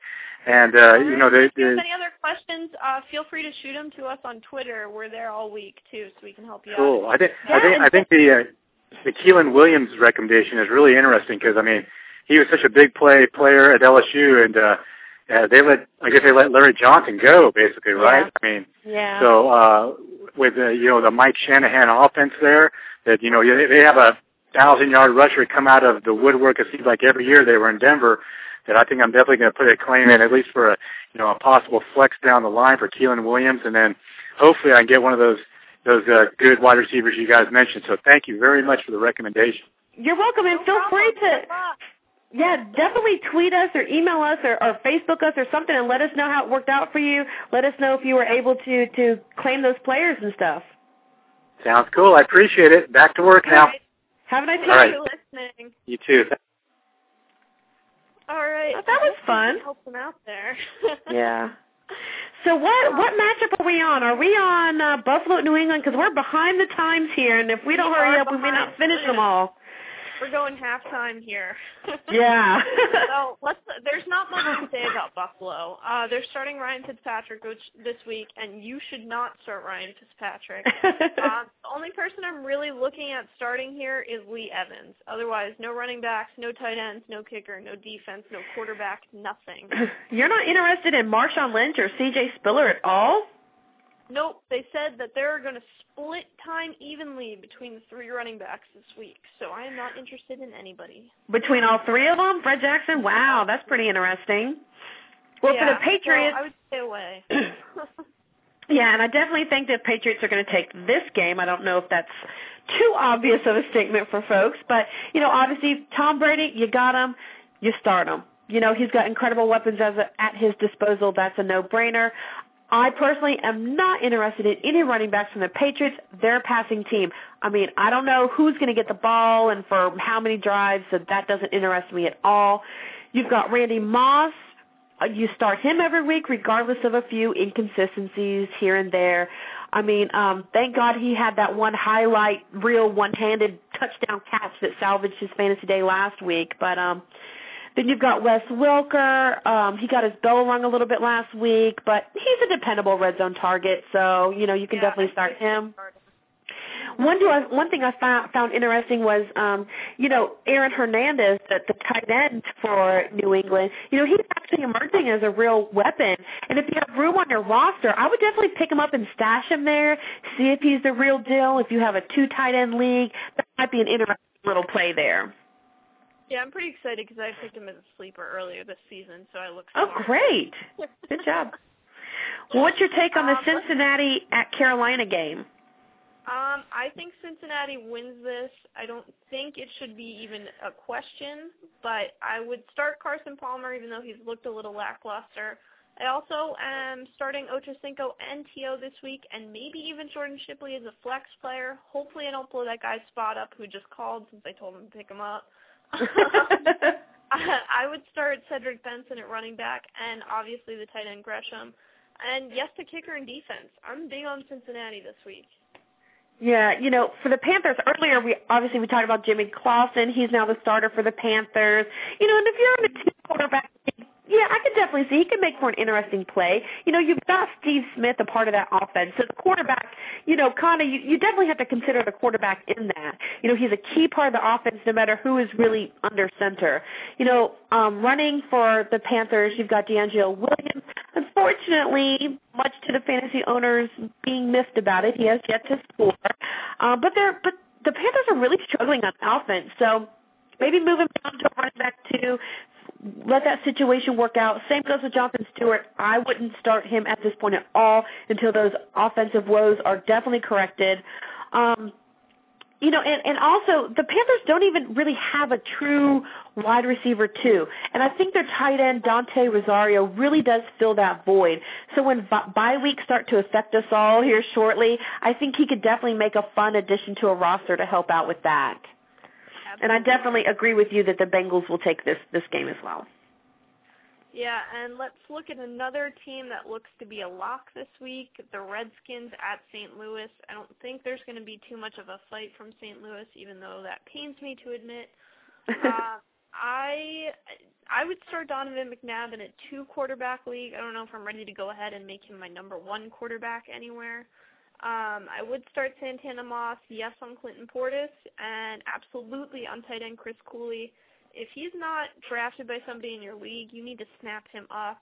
And uh, you know, they, if you have any other questions, uh, feel free to shoot them to us on Twitter. We're there all week too, so we can help you cool. out. Cool. I think yeah, I think I think the uh, the Keiland Williams recommendation is really interesting because I mean he was such a big play player at LSU, and uh, uh, they let I guess they let Larry Johnson go basically, right? Yeah. I mean, yeah. So uh, with uh, you know the Mike Shanahan offense there, that you know they have a thousand yard rusher come out of the woodwork. It seems like every year they were in Denver that I think I'm definitely going to put a claim in at least for a you know a possible flex down the line for Keiland Williams, and then hopefully I can get one of those those uh, good wide receivers you guys mentioned. So thank you very much for the recommendation. You're welcome, and no feel problem. free to. Yeah, definitely tweet us or email us or, or Facebook us or something and let us know how it worked out for you. Let us know if you were able to to claim those players and stuff. Sounds cool. I appreciate it. Back to work now. Right. Have a nice Thank day. right. you for listening. You too. All right. Oh, that was fun. Help them out there. yeah. So what what matchup are we on? Are we on uh, Buffalo New England? Because we're behind the times here, and if we don't We hurry up, we may not finish them all. We're going halftime here. Yeah. so let's. There's not much to say about Buffalo. Uh, they're starting Ryan Fitzpatrick which, this week, and you should not start Ryan Fitzpatrick. uh, the only person I'm really looking at starting here is Lee Evans. Otherwise, no running backs, no tight ends, no kicker, no defense, no quarterback, nothing. You're not interested in Marshawn Lynch or C.J. Spiller at all? Nope, they said that they're going to split time evenly between the three running backs this week, so I am not interested in anybody. Between all three of them? Fred Jackson? Wow, that's pretty interesting. Well, yeah, for the Patriots, so I would stay away. yeah, and I definitely think the Patriots are going to take this game. I don't know if that's too obvious of a statement for folks, but you know, obviously Tom Brady, you got him, you start him. You know, he's got incredible weapons as a, at his disposal. That's a no-brainer. I personally am not interested in any running backs from the Patriots. They're passing team. I mean, I don't know who's going to get the ball and for how many drives, so that doesn't interest me at all. You've got Randy Moss. Uh, you start him every week, regardless of a few inconsistencies here and there. I mean, um, thank God he had that one highlight, real one-handed touchdown catch that salvaged his fantasy day last week. But um, then you've got Wes Welker. Um, he got his bell rung a little bit last week, but he's a dependable red zone target, so you know you can yeah, definitely start him. One do I, one thing I found found interesting was um, you know Aaron Hernandez, the, the tight end for New England. You know he's actually emerging as a real weapon, and if you have room on your roster, I would definitely pick him up and stash him there. See if he's the real deal. If you have a two tight end league, that might be an interesting little play there. Yeah, I'm pretty excited because I picked him as a sleeper earlier this season, so I look. Oh, great! Good job. Well, what's your take on the Um, Cincinnati at Carolina game? Um, I think Cincinnati wins this. I don't think it should be even a question, but I would start Carson Palmer even though he's looked a little lackluster. I also am starting Ochocinco and T.O. this week, and maybe even Jordan Shipley as a flex player. Hopefully, I don't blow that guy's spot up who just called since I told him to pick him up. I would start Cedric Benson at running back, and obviously the tight end Gresham, and yes to kicker and defense. I'm big on Cincinnati this week. Yeah, you know, for the Panthers earlier, we obviously we talked about Jimmy Clausen. He's now the starter for the Panthers. You know, and if you're in a two quarterback league, yeah, I could definitely see he could make for an interesting play. You know, you've got Steve Smith a part of that offense. So the quarterback, you know, of you, you definitely have to consider the quarterback in that. You know, he's a key part of the offense no matter who is really under center. You know, um running for the Panthers, you've got DeAngelo Williams. Unfortunately, much to the fantasy owners being miffed about it, he has yet to score. Uh, but they're but the Panthers are really struggling on offense. So maybe move him down to running back two. Let that situation work out. Same goes with Jonathan Stewart. I wouldn't start him at this point at all until those offensive woes are definitely corrected. Um, you know, and, and also the Panthers don't even really have a true wide receiver too. And I think their tight end Dante Rosario really does fill that void. So when bye weeks start to affect us all here shortly, I think he could definitely make a fun addition to a roster to help out with that. And I definitely agree with you that the Bengals will take this this game as well. Yeah, and let's look at another team that looks to be a lock this week, the Redskins at St. Louis. I don't think there's going to be too much of a fight from St. Louis, even though that pains me to admit. uh, I I would start Donovan McNabb in a two quarterback league. I don't know if I'm ready to go ahead and make him my number one quarterback anywhere. Um, I would start Santana Moss, yes on Clinton Portis, and absolutely on tight end Chris Cooley. If he's not drafted by somebody in your league, you need to snap him up.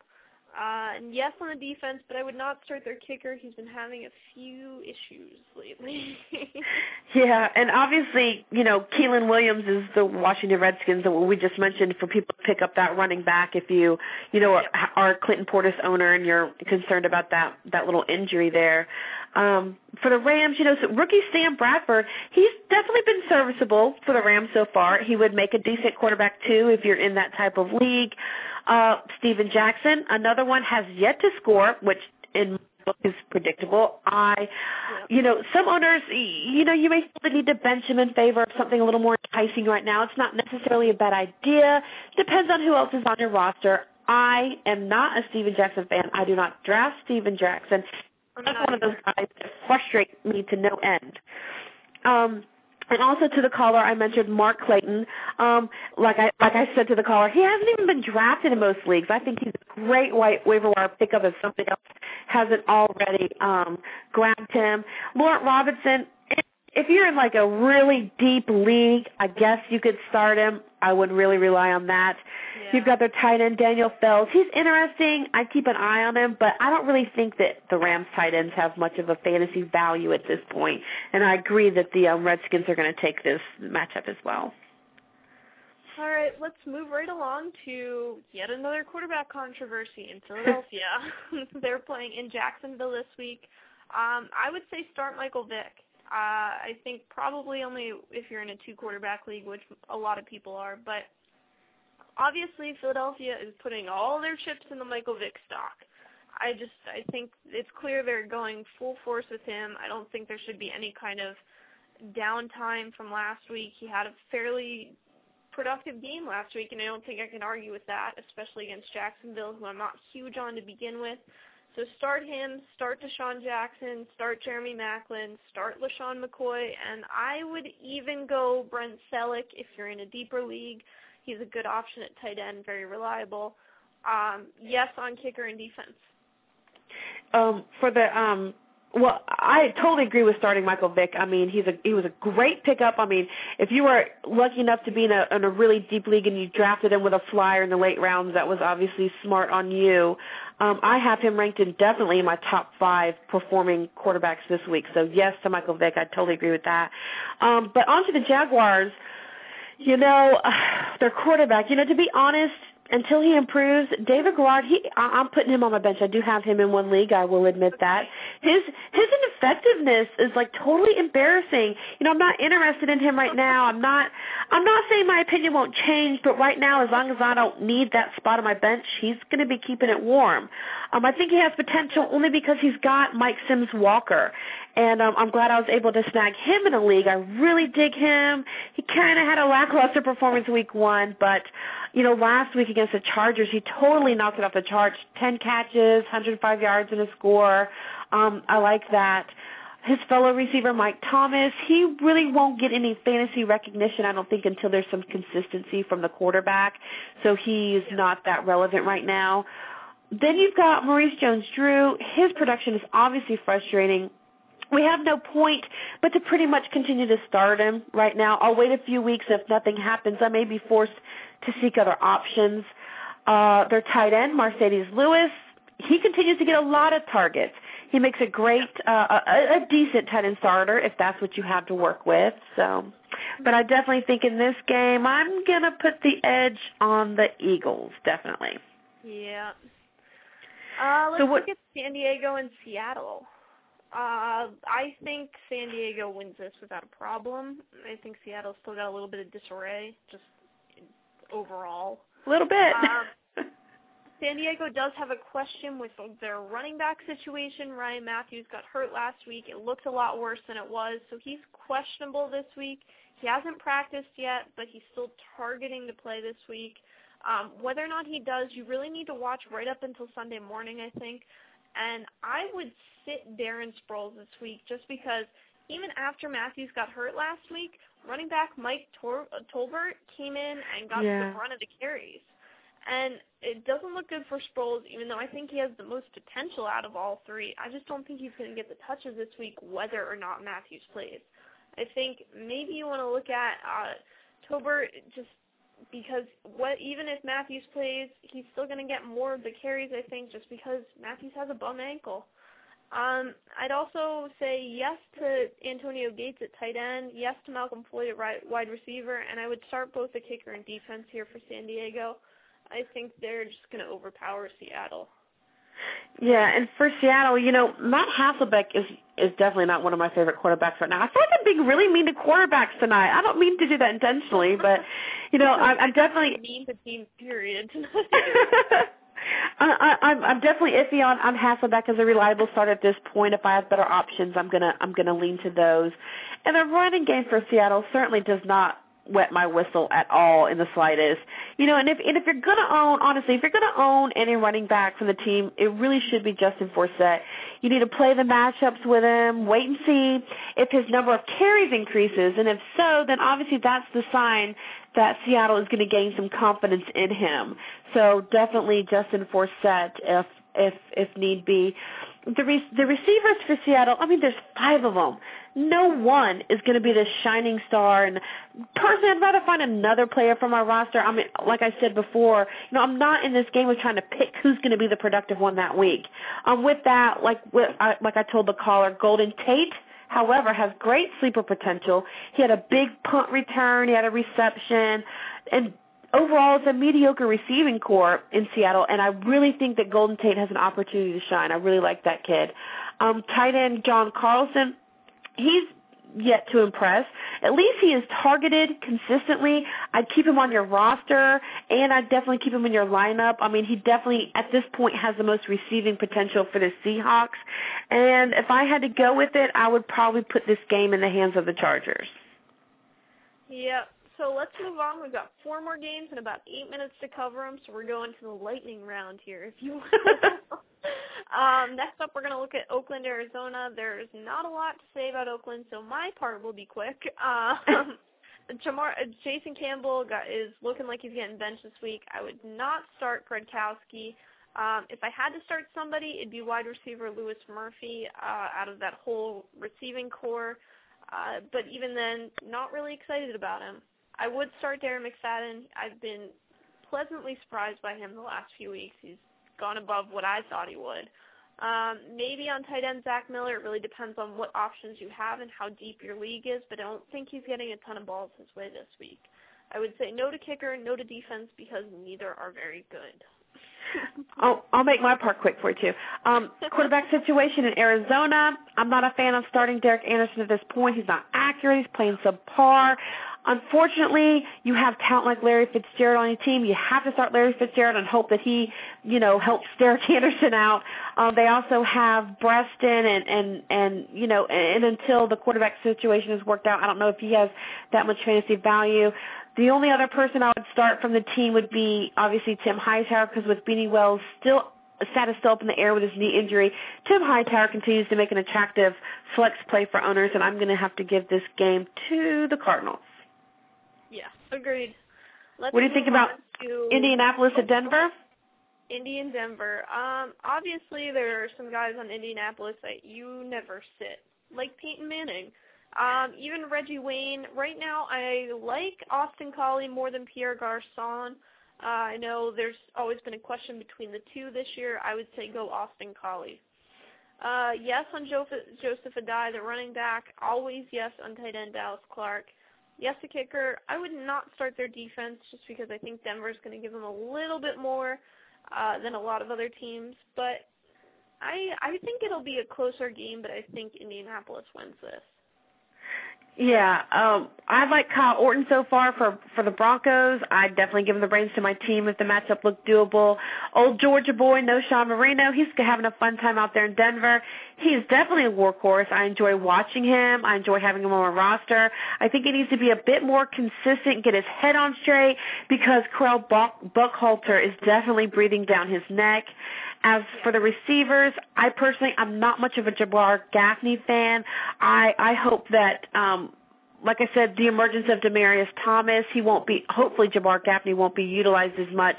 Uh, and yes on the defense, but I would not start their kicker. He's been having a few issues lately. Yeah, and obviously, you know, Keiland Williams is the Washington Redskins that we just mentioned for people to pick up that running back if you, you know, are, are Clinton Portis owner and you're concerned about that that little injury there. Um, for the Rams, you know, so rookie Sam Bradford, he's definitely been serviceable for the Rams so far. He would make a decent quarterback too if you're in that type of league. Uh, Steven Jackson, another one, has yet to score, which in my book is predictable. I, you know, some owners, you know, you may feel the need to bench him in favor of something a little more enticing right now. It's not necessarily a bad idea. Depends on who else is on your roster. I am not a Steven Jackson fan. I do not draft Steven Jackson. I'm That's one of those guys that frustrate me to no end. Um, and also to the caller, I mentioned Mark Clayton. Um, like I like I said to the caller, he hasn't even been drafted in most leagues. I think he's a great white waiver wire pickup if something else hasn't already um, grabbed him. Laurent Robinson. If you're in like a really deep league, I guess you could start him. I would really rely on that. Yeah. You've got their tight end Daniel Fells. He's interesting. I keep an eye on him, but I don't really think that the Rams tight ends have much of a fantasy value at this point. And I agree that the um, Redskins are going to take this matchup as well. All right, let's move right along to yet another quarterback controversy in Philadelphia. They're playing in Jacksonville this week. Um, I would say start Michael Vick. Uh, I think probably only if you're in a two quarterback league, which a lot of people are, but obviously Philadelphia is putting all their chips in the Michael Vick stock. I just I think it's clear they're going full force with him. I don't think there should be any kind of downtime from last week. He had a fairly productive game last week, and I don't think I can argue with that, especially against Jacksonville, who I'm not huge on to begin with. So start him, start DeSean Jackson, start Jeremy Maclin, start LeSean McCoy, and I would even go Brent Celek if you're in a deeper league. He's a good option at tight end, very reliable. Um, yes on kicker and defense. Um, for the um, well, I totally agree with starting Michael Vick. I mean, he's a he was a great pickup. I mean, if you were lucky enough to be in a in a really deep league and you drafted him with a flyer in the late rounds, that was obviously smart on you. Um, I have him ranked in definitely in my top five performing quarterbacks this week. So yes to Michael Vick. I totally agree with that. Um, but on to the Jaguars. You know, their quarterback. You know, to be honest, until he improves, David Garrard, he I, I'm putting him on my bench. I do have him in one league. I will admit that his his ineffectiveness is like totally embarrassing. You know, I'm not interested in him right now. I'm not I'm not saying my opinion won't change, but right now, as long as I don't need that spot on my bench, he's going to be keeping it warm. Um, I think he has potential only because he's got Mike Sims Walker, and um, I'm glad I was able to snag him in a league. I really dig him. He kind of had a lackluster performance week one, but you know, last week against the Chargers, he totally knocked it off the charts. Ten catches, 105 yards in a score. Um, I like that. His fellow receiver Mike Thomas, he really won't get any fantasy recognition, I don't think, until there's some consistency from the quarterback. So he's not that relevant right now. Then you've got Maurice Jones-Drew. His production is obviously frustrating. We have no point but to pretty much continue to start him right now. I'll wait a few weeks. If nothing happens, I may be forced to seek other options. Uh, their tight end, Marcedes Lewis, he continues to get a lot of targets. He makes a great, uh, a, a decent tight end starter if that's what you have to work with. So, but I definitely think in this game I'm gonna put the edge on the Eagles. Definitely. Yeah. Uh, let's so what, look at San Diego and Seattle. Uh, I think San Diego wins this without a problem. I think Seattle's still got a little bit of disarray, just overall. A little bit. Um, San Diego does have a question with their running back situation. Ryan Mathews got hurt last week. It looked a lot worse than it was, so he's questionable this week. He hasn't practiced yet, but he's still targeting to play this week. Um, whether or not he does, you really need to watch right up until Sunday morning, I think. And I would sit Darren Sproles this week just because even after Mathews got hurt last week, running back Mike Tor- uh, Tolbert came in and got yeah. the brunt of the carries. And it doesn't look good for Sproles, even though I think he has the most potential out of all three. I just don't think he's going to get the touches this week, whether or not Mathews plays. I think maybe you want to look at uh, Tolbert just because what even if Mathews plays, he's still going to get more of the carries. I think just because Mathews has a bum ankle. Um, I'd also say yes to Antonio Gates at tight end, yes to Malcolm Floyd at right, wide receiver, and I would start both the kicker and defense here for San Diego. I think they're just going to overpower Seattle. Yeah, and for Seattle, you know, Matt Hasselbeck is is definitely not one of my favorite quarterbacks right now. I feel like I'm being really mean to quarterbacks tonight. I don't mean to do that intentionally, but you know, I'm, I'm definitely mean to team period. I, I'm I'm definitely iffy on on Hasselbeck as a reliable starter at this point. If I have better options, I'm gonna I'm gonna lean to those. And the running game for Seattle certainly does not wet my whistle at all in the slightest. You know, and if and if you're gonna own honestly, if you're gonna own any running back from the team, it really should be Justin Forsett. You need to play the matchups with him, wait and see if his number of carries increases, and if so, then obviously that's the sign that Seattle is to gain some confidence in him. So definitely Justin Forsett if if if need be. The re- the receivers for Seattle, I mean, there's five of them. No one is going to be the shining star. And personally, I'd rather find another player from our roster. I mean, like I said before, you know, I'm not in this game of trying to pick who's going to be the productive one that week. Um, with that, like with, I, like I told the caller, Golden Tate however, has great sleeper potential. He had a big punt return, he had a reception, and overall it's a mediocre receiving corps in Seattle, and I really think that Golden Tate has an opportunity to shine. I really like that kid. Um, tight end John Carlson, he's yet to impress. At least he is targeted consistently. I'd keep him on your roster, and I'd definitely keep him in your lineup. I mean, he definitely, at this point, has the most receiving potential for the Seahawks. And if I had to go with it, I would probably put this game in the hands of the Chargers. Yep. So let's move on. We've got four more games and about eight minutes to cover them, so we're going to the lightning round here, if you will. um, next up, we're going to look at Oakland, Arizona. There's not a lot to say about Oakland, so my part will be quick. Um, Jamar, Jason Campbell got, is looking like he's getting benched this week. I would not start Gradkowski. Um, if I had to start somebody, it'd be wide receiver Louis Murphy uh, out of that whole receiving corps. Uh, but even then, not really excited about him. I would start Darren McFadden. I've been pleasantly surprised by him the last few weeks. He's gone above what I thought he would. Um, maybe on tight end Zach Miller. It really depends on what options you have and how deep your league is, but I don't think he's getting a ton of balls his way this week. I would say no to kicker, no to defense because neither are very good. I'll, I'll make my part quick for you too. Um, quarterback situation in Arizona. I'm not a fan of starting Derek Anderson at this point. He's not accurate. He's playing subpar. Unfortunately, you have talent like Larry Fitzgerald on your team. You have to start Larry Fitzgerald and hope that he, you know, helps Derek Anderson out. Um, they also have Breaston and and and you know, and until the quarterback situation is worked out, I don't know if he has that much fantasy value. The only other person I would start from the team would be obviously Tim Hightower because with Beanie Wells still status still up in the air with his knee injury, Tim Hightower continues to make an attractive flex play for owners, and I'm going to have to give this game to the Cardinals. Agreed. Let's what do you think about Indianapolis at Denver? Indy and Denver. Um, obviously, there are some guys on Indianapolis that you never sit, like Peyton Manning. Um, even Reggie Wayne. Right now, I like Austin Collie more than Pierre Garcon. Uh, I know there's always been a question between the two this year. I would say go Austin Collie. Uh, yes on Joseph, Joseph Addai, the running back. Always yes on tight end Dallas Clark. Yes, the kicker. I would not start their defense just because I think Denver's going to give them a little bit more uh, than a lot of other teams. But I I think it'll be a closer game, but I think Indianapolis wins this. Yeah, um, I like Kyle Orton so far for for the Broncos. I'd definitely give him the reins to my team if the matchup looked doable. Old Georgia boy, Knowshon Moreno, he's having a fun time out there in Denver. He's definitely a workhorse. I enjoy watching him. I enjoy having him on my roster. I think he needs to be a bit more consistent, get his head on straight because Correll Buck, Buckhalter is definitely breathing down his neck. As for the receivers, I personally I'm not much of a Jabbar Gaffney fan. I I hope that um like I said, the emergence of Demaryius Thomas, he won't be, hopefully Jabbar Gaffney won't be utilized as much.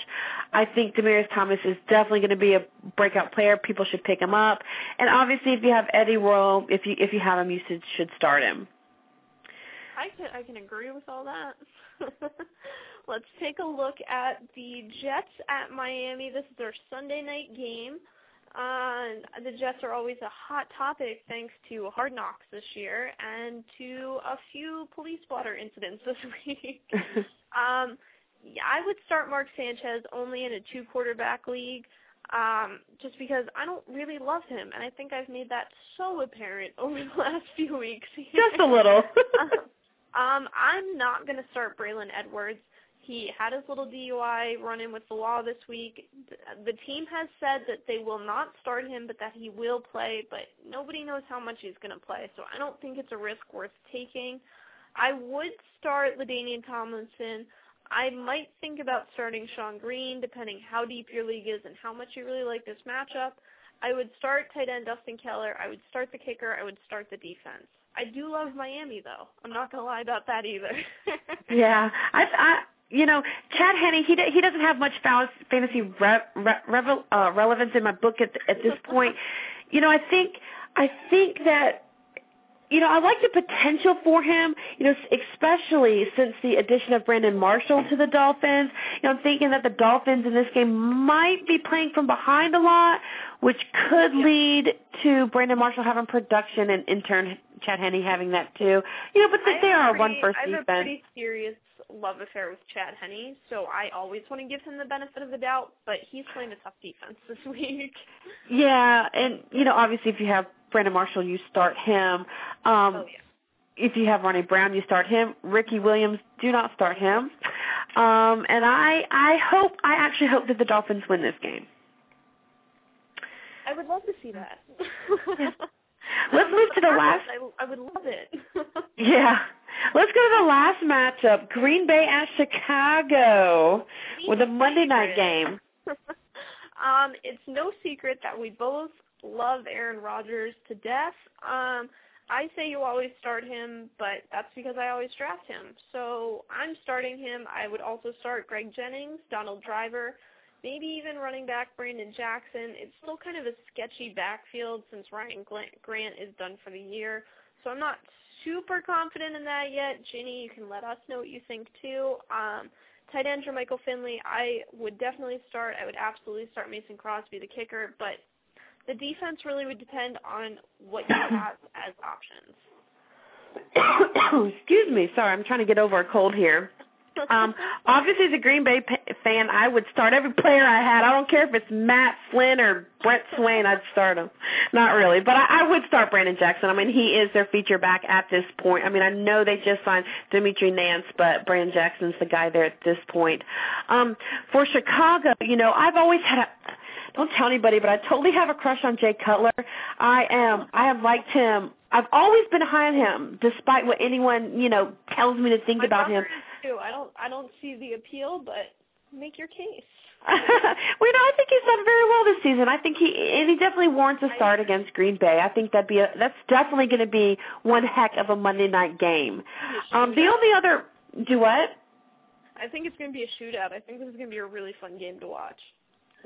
I think Demaryius Thomas is definitely going to be a breakout player. People should pick him up. And obviously if you have Eddie Royal, if you, if you have him, you should, should start him. I can, I can agree with all that. Let's take a look at the Jets at Miami. This is their Sunday night game. Uh, the Jets are always a hot topic thanks to Hard Knocks this year and to a few police blotter incidents this week. um, yeah, I would start Mark Sanchez only in a two quarterback league um, just because I don't really love him, and I think I've made that so apparent over the last few weeks. Just a little. um, I'm not going to start Braylon Edwards. He had his little DUI run-in with the law this week. The team has said that they will not start him, but that he will play. But nobody knows how much he's going to play, so I don't think it's a risk worth taking. I would start LaDainian Tomlinson. I might think about starting Shonn Greene, depending how deep your league is and how much you really like this matchup. I would start tight end Dustin Keller. I would start the kicker. I would start the defense. I do love Miami though. I'm not gonna lie about that either. yeah, I, I you know, Chad Henne, he he doesn't have much fantasy re, re, re, uh, relevance in my book at at this point. you know, I think I think that you know, I like the potential for him, you know, especially since the addition of Brandon Marshall to the Dolphins. You know, I'm thinking that the Dolphins in this game might be playing from behind a lot, which could lead to Brandon Marshall having production and in turn Chad Henne having that too. You know, but they are pretty, one first I have defense. a pretty serious love affair with Chad Henne, so I always want to give him the benefit of the doubt, but he's playing a tough defense this week. Yeah, and you know, obviously if you have Brandon Marshall, you start him. Um oh, yeah. If you have Ronnie Brown, you start him. Ricky Williams, do not start him. Um, and I, I hope, I actually hope that the Dolphins win this game. I would love to see that. yeah. Let's move to the last. I, I would love it. yeah. Let's go to the last matchup: Green Bay at Chicago with a Monday night game. um, it's no secret that we both love Aaron Rodgers to death. Um, I say you always start him, but that's because I always draft him. So I'm starting him. I would also start Greg Jennings, Donald Driver, maybe even running back Brandon Jackson. It's still kind of a sketchy backfield since Ryan Grant is done for the year. So I'm not super confident in that yet. Ginny, you can let us know what you think too. Um, tight end Jermichael Finley, I would definitely start. I would absolutely start Mason Crosby, the kicker, but the defense really would depend on what you have as options. Excuse me. Sorry, I'm trying to get over a cold here. Um, obviously, as a Green Bay fan, I would start every player I had. I don't care if it's Matt Flynn or Brett Swain. I'd start him. Not really, but I, I would start Brandon Jackson. I mean, he is their feature back at this point. I mean, I know they just signed Dimitri Nance, but Brandon Jackson's the guy there at this point. Um, for Chicago, you know, I've always had a don't tell anybody, but I totally have a crush on Jay Cutler. I am. I have liked him. I've always been high on him, despite what anyone you know tells me to think My about him. Too. I don't. I don't see the appeal, but make your case. well, you know, I think he's done very well this season. I think he and he definitely warrants a start against Green Bay. I think that'd be a, that's definitely going to be one heck of a Monday night game. Um, the only other do what? I think it's going to be a shootout. I think this is going to be a really fun game to watch.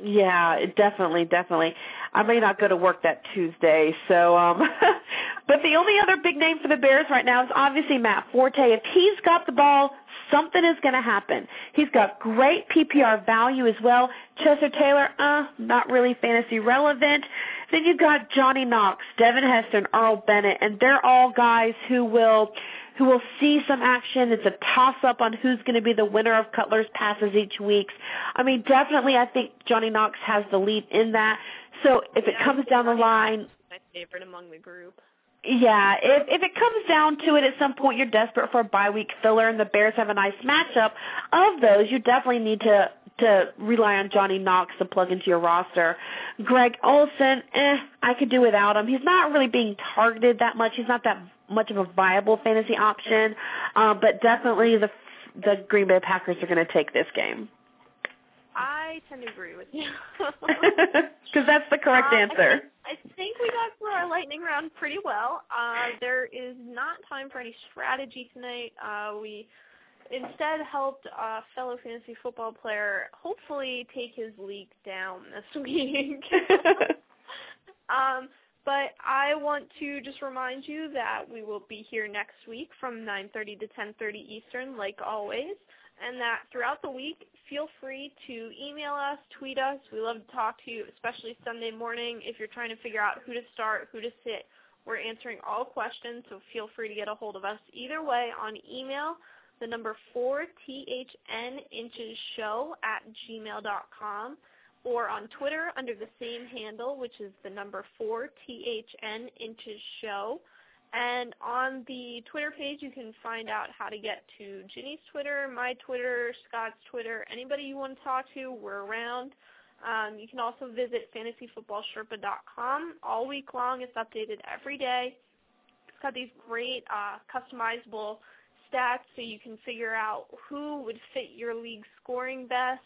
Yeah, definitely, definitely. I may not go to work that Tuesday, so um but the only other big name for the Bears right now is obviously Matt Forte. If he's got the ball, something is going to happen. He's got great PPR value as well. Chester Taylor, uh, not really fantasy relevant. Then you've got Johnny Knox, Devin Hester, and Earl Bennett, and they're all guys who will who will see some action. It's a toss up on who's going to be the winner of Cutler's passes each week. I mean, definitely, I think Johnny Knox has the lead in that. So if it comes down the line, my favorite among the group. Yeah, if if it comes down to it, at some point you're desperate for a bye week filler, and the Bears have a nice matchup of those. You definitely need to to rely on Johnny Knox to plug into your roster. Greg Olsen, eh, I could do without him. He's not really being targeted that much. He's not that much of a viable fantasy option, uh, but definitely the the Green Bay Packers are going to take this game. I tend to agree with you. Because that's the correct uh, answer. I think, I think we got through our lightning round pretty well. Uh, there is not time for any strategy tonight. Uh, we instead helped a fellow fantasy football player hopefully take his league down this week. um, but I want to just remind you that we will be here next week from 9:30 to 10:30 Eastern, like always, and that throughout the week, feel free to email us, tweet us. We love to talk to you, especially Sunday morning if you're trying to figure out who to start, who to sit. We're answering all questions, so feel free to get a hold of us either way on email the number 4THN inches show at gmail.com or on Twitter under the same handle, which is the number 4THN inches show. And on the Twitter page, you can find out how to get to Ginny's Twitter, my Twitter, Scott's Twitter, anybody you want to talk to, we're around. Um, you can also visit fantasyfootballsherpa.com. All week long, it's updated every day. It's got these great uh, customizable stats so you can figure out who would fit your league scoring best.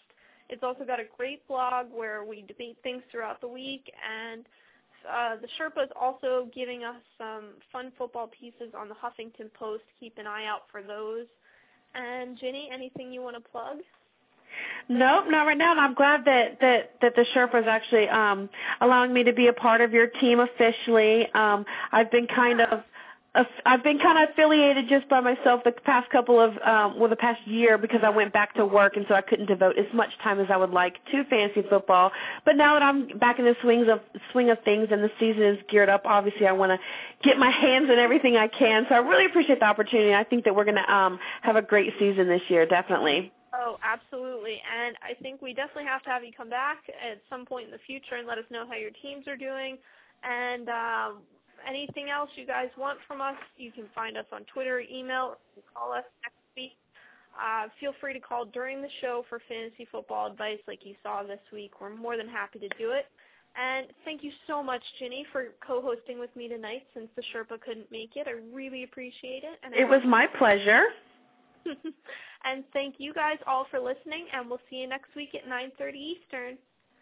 It's also got a great blog where we debate things throughout the week, and uh, the Sherpa is also giving us some fun football pieces on the Huffington Post. Keep an eye out for those. And Ginny, anything you want to plug? Nope, not right now. And I'm glad that that that the Sherpa is actually um, allowing me to be a part of your team officially. Um, I've been kind of I've been kind of affiliated just by myself the past couple of, um, well, the past year because I went back to work and so I couldn't devote as much time as I would like to fantasy football. But now that I'm back in the swings of swing of things and the season is geared up, obviously I want to get my hands in everything I can. So I really appreciate the opportunity. I think that we're going to um, have a great season this year, definitely. Oh, absolutely. And I think we definitely have to have you come back at some point in the future and let us know how your teams are doing. And um, anything else you guys want from us, you can find us on Twitter, email, or call us next week. Uh, feel free to call during the show for fantasy football advice like you saw this week. We're more than happy to do it. And thank you so much, Ginny, for co-hosting with me tonight since the Sherpa couldn't make it. I really appreciate it. And it was my pleasure. and thank you guys all for listening, and we'll see you next week at 9.30 Eastern.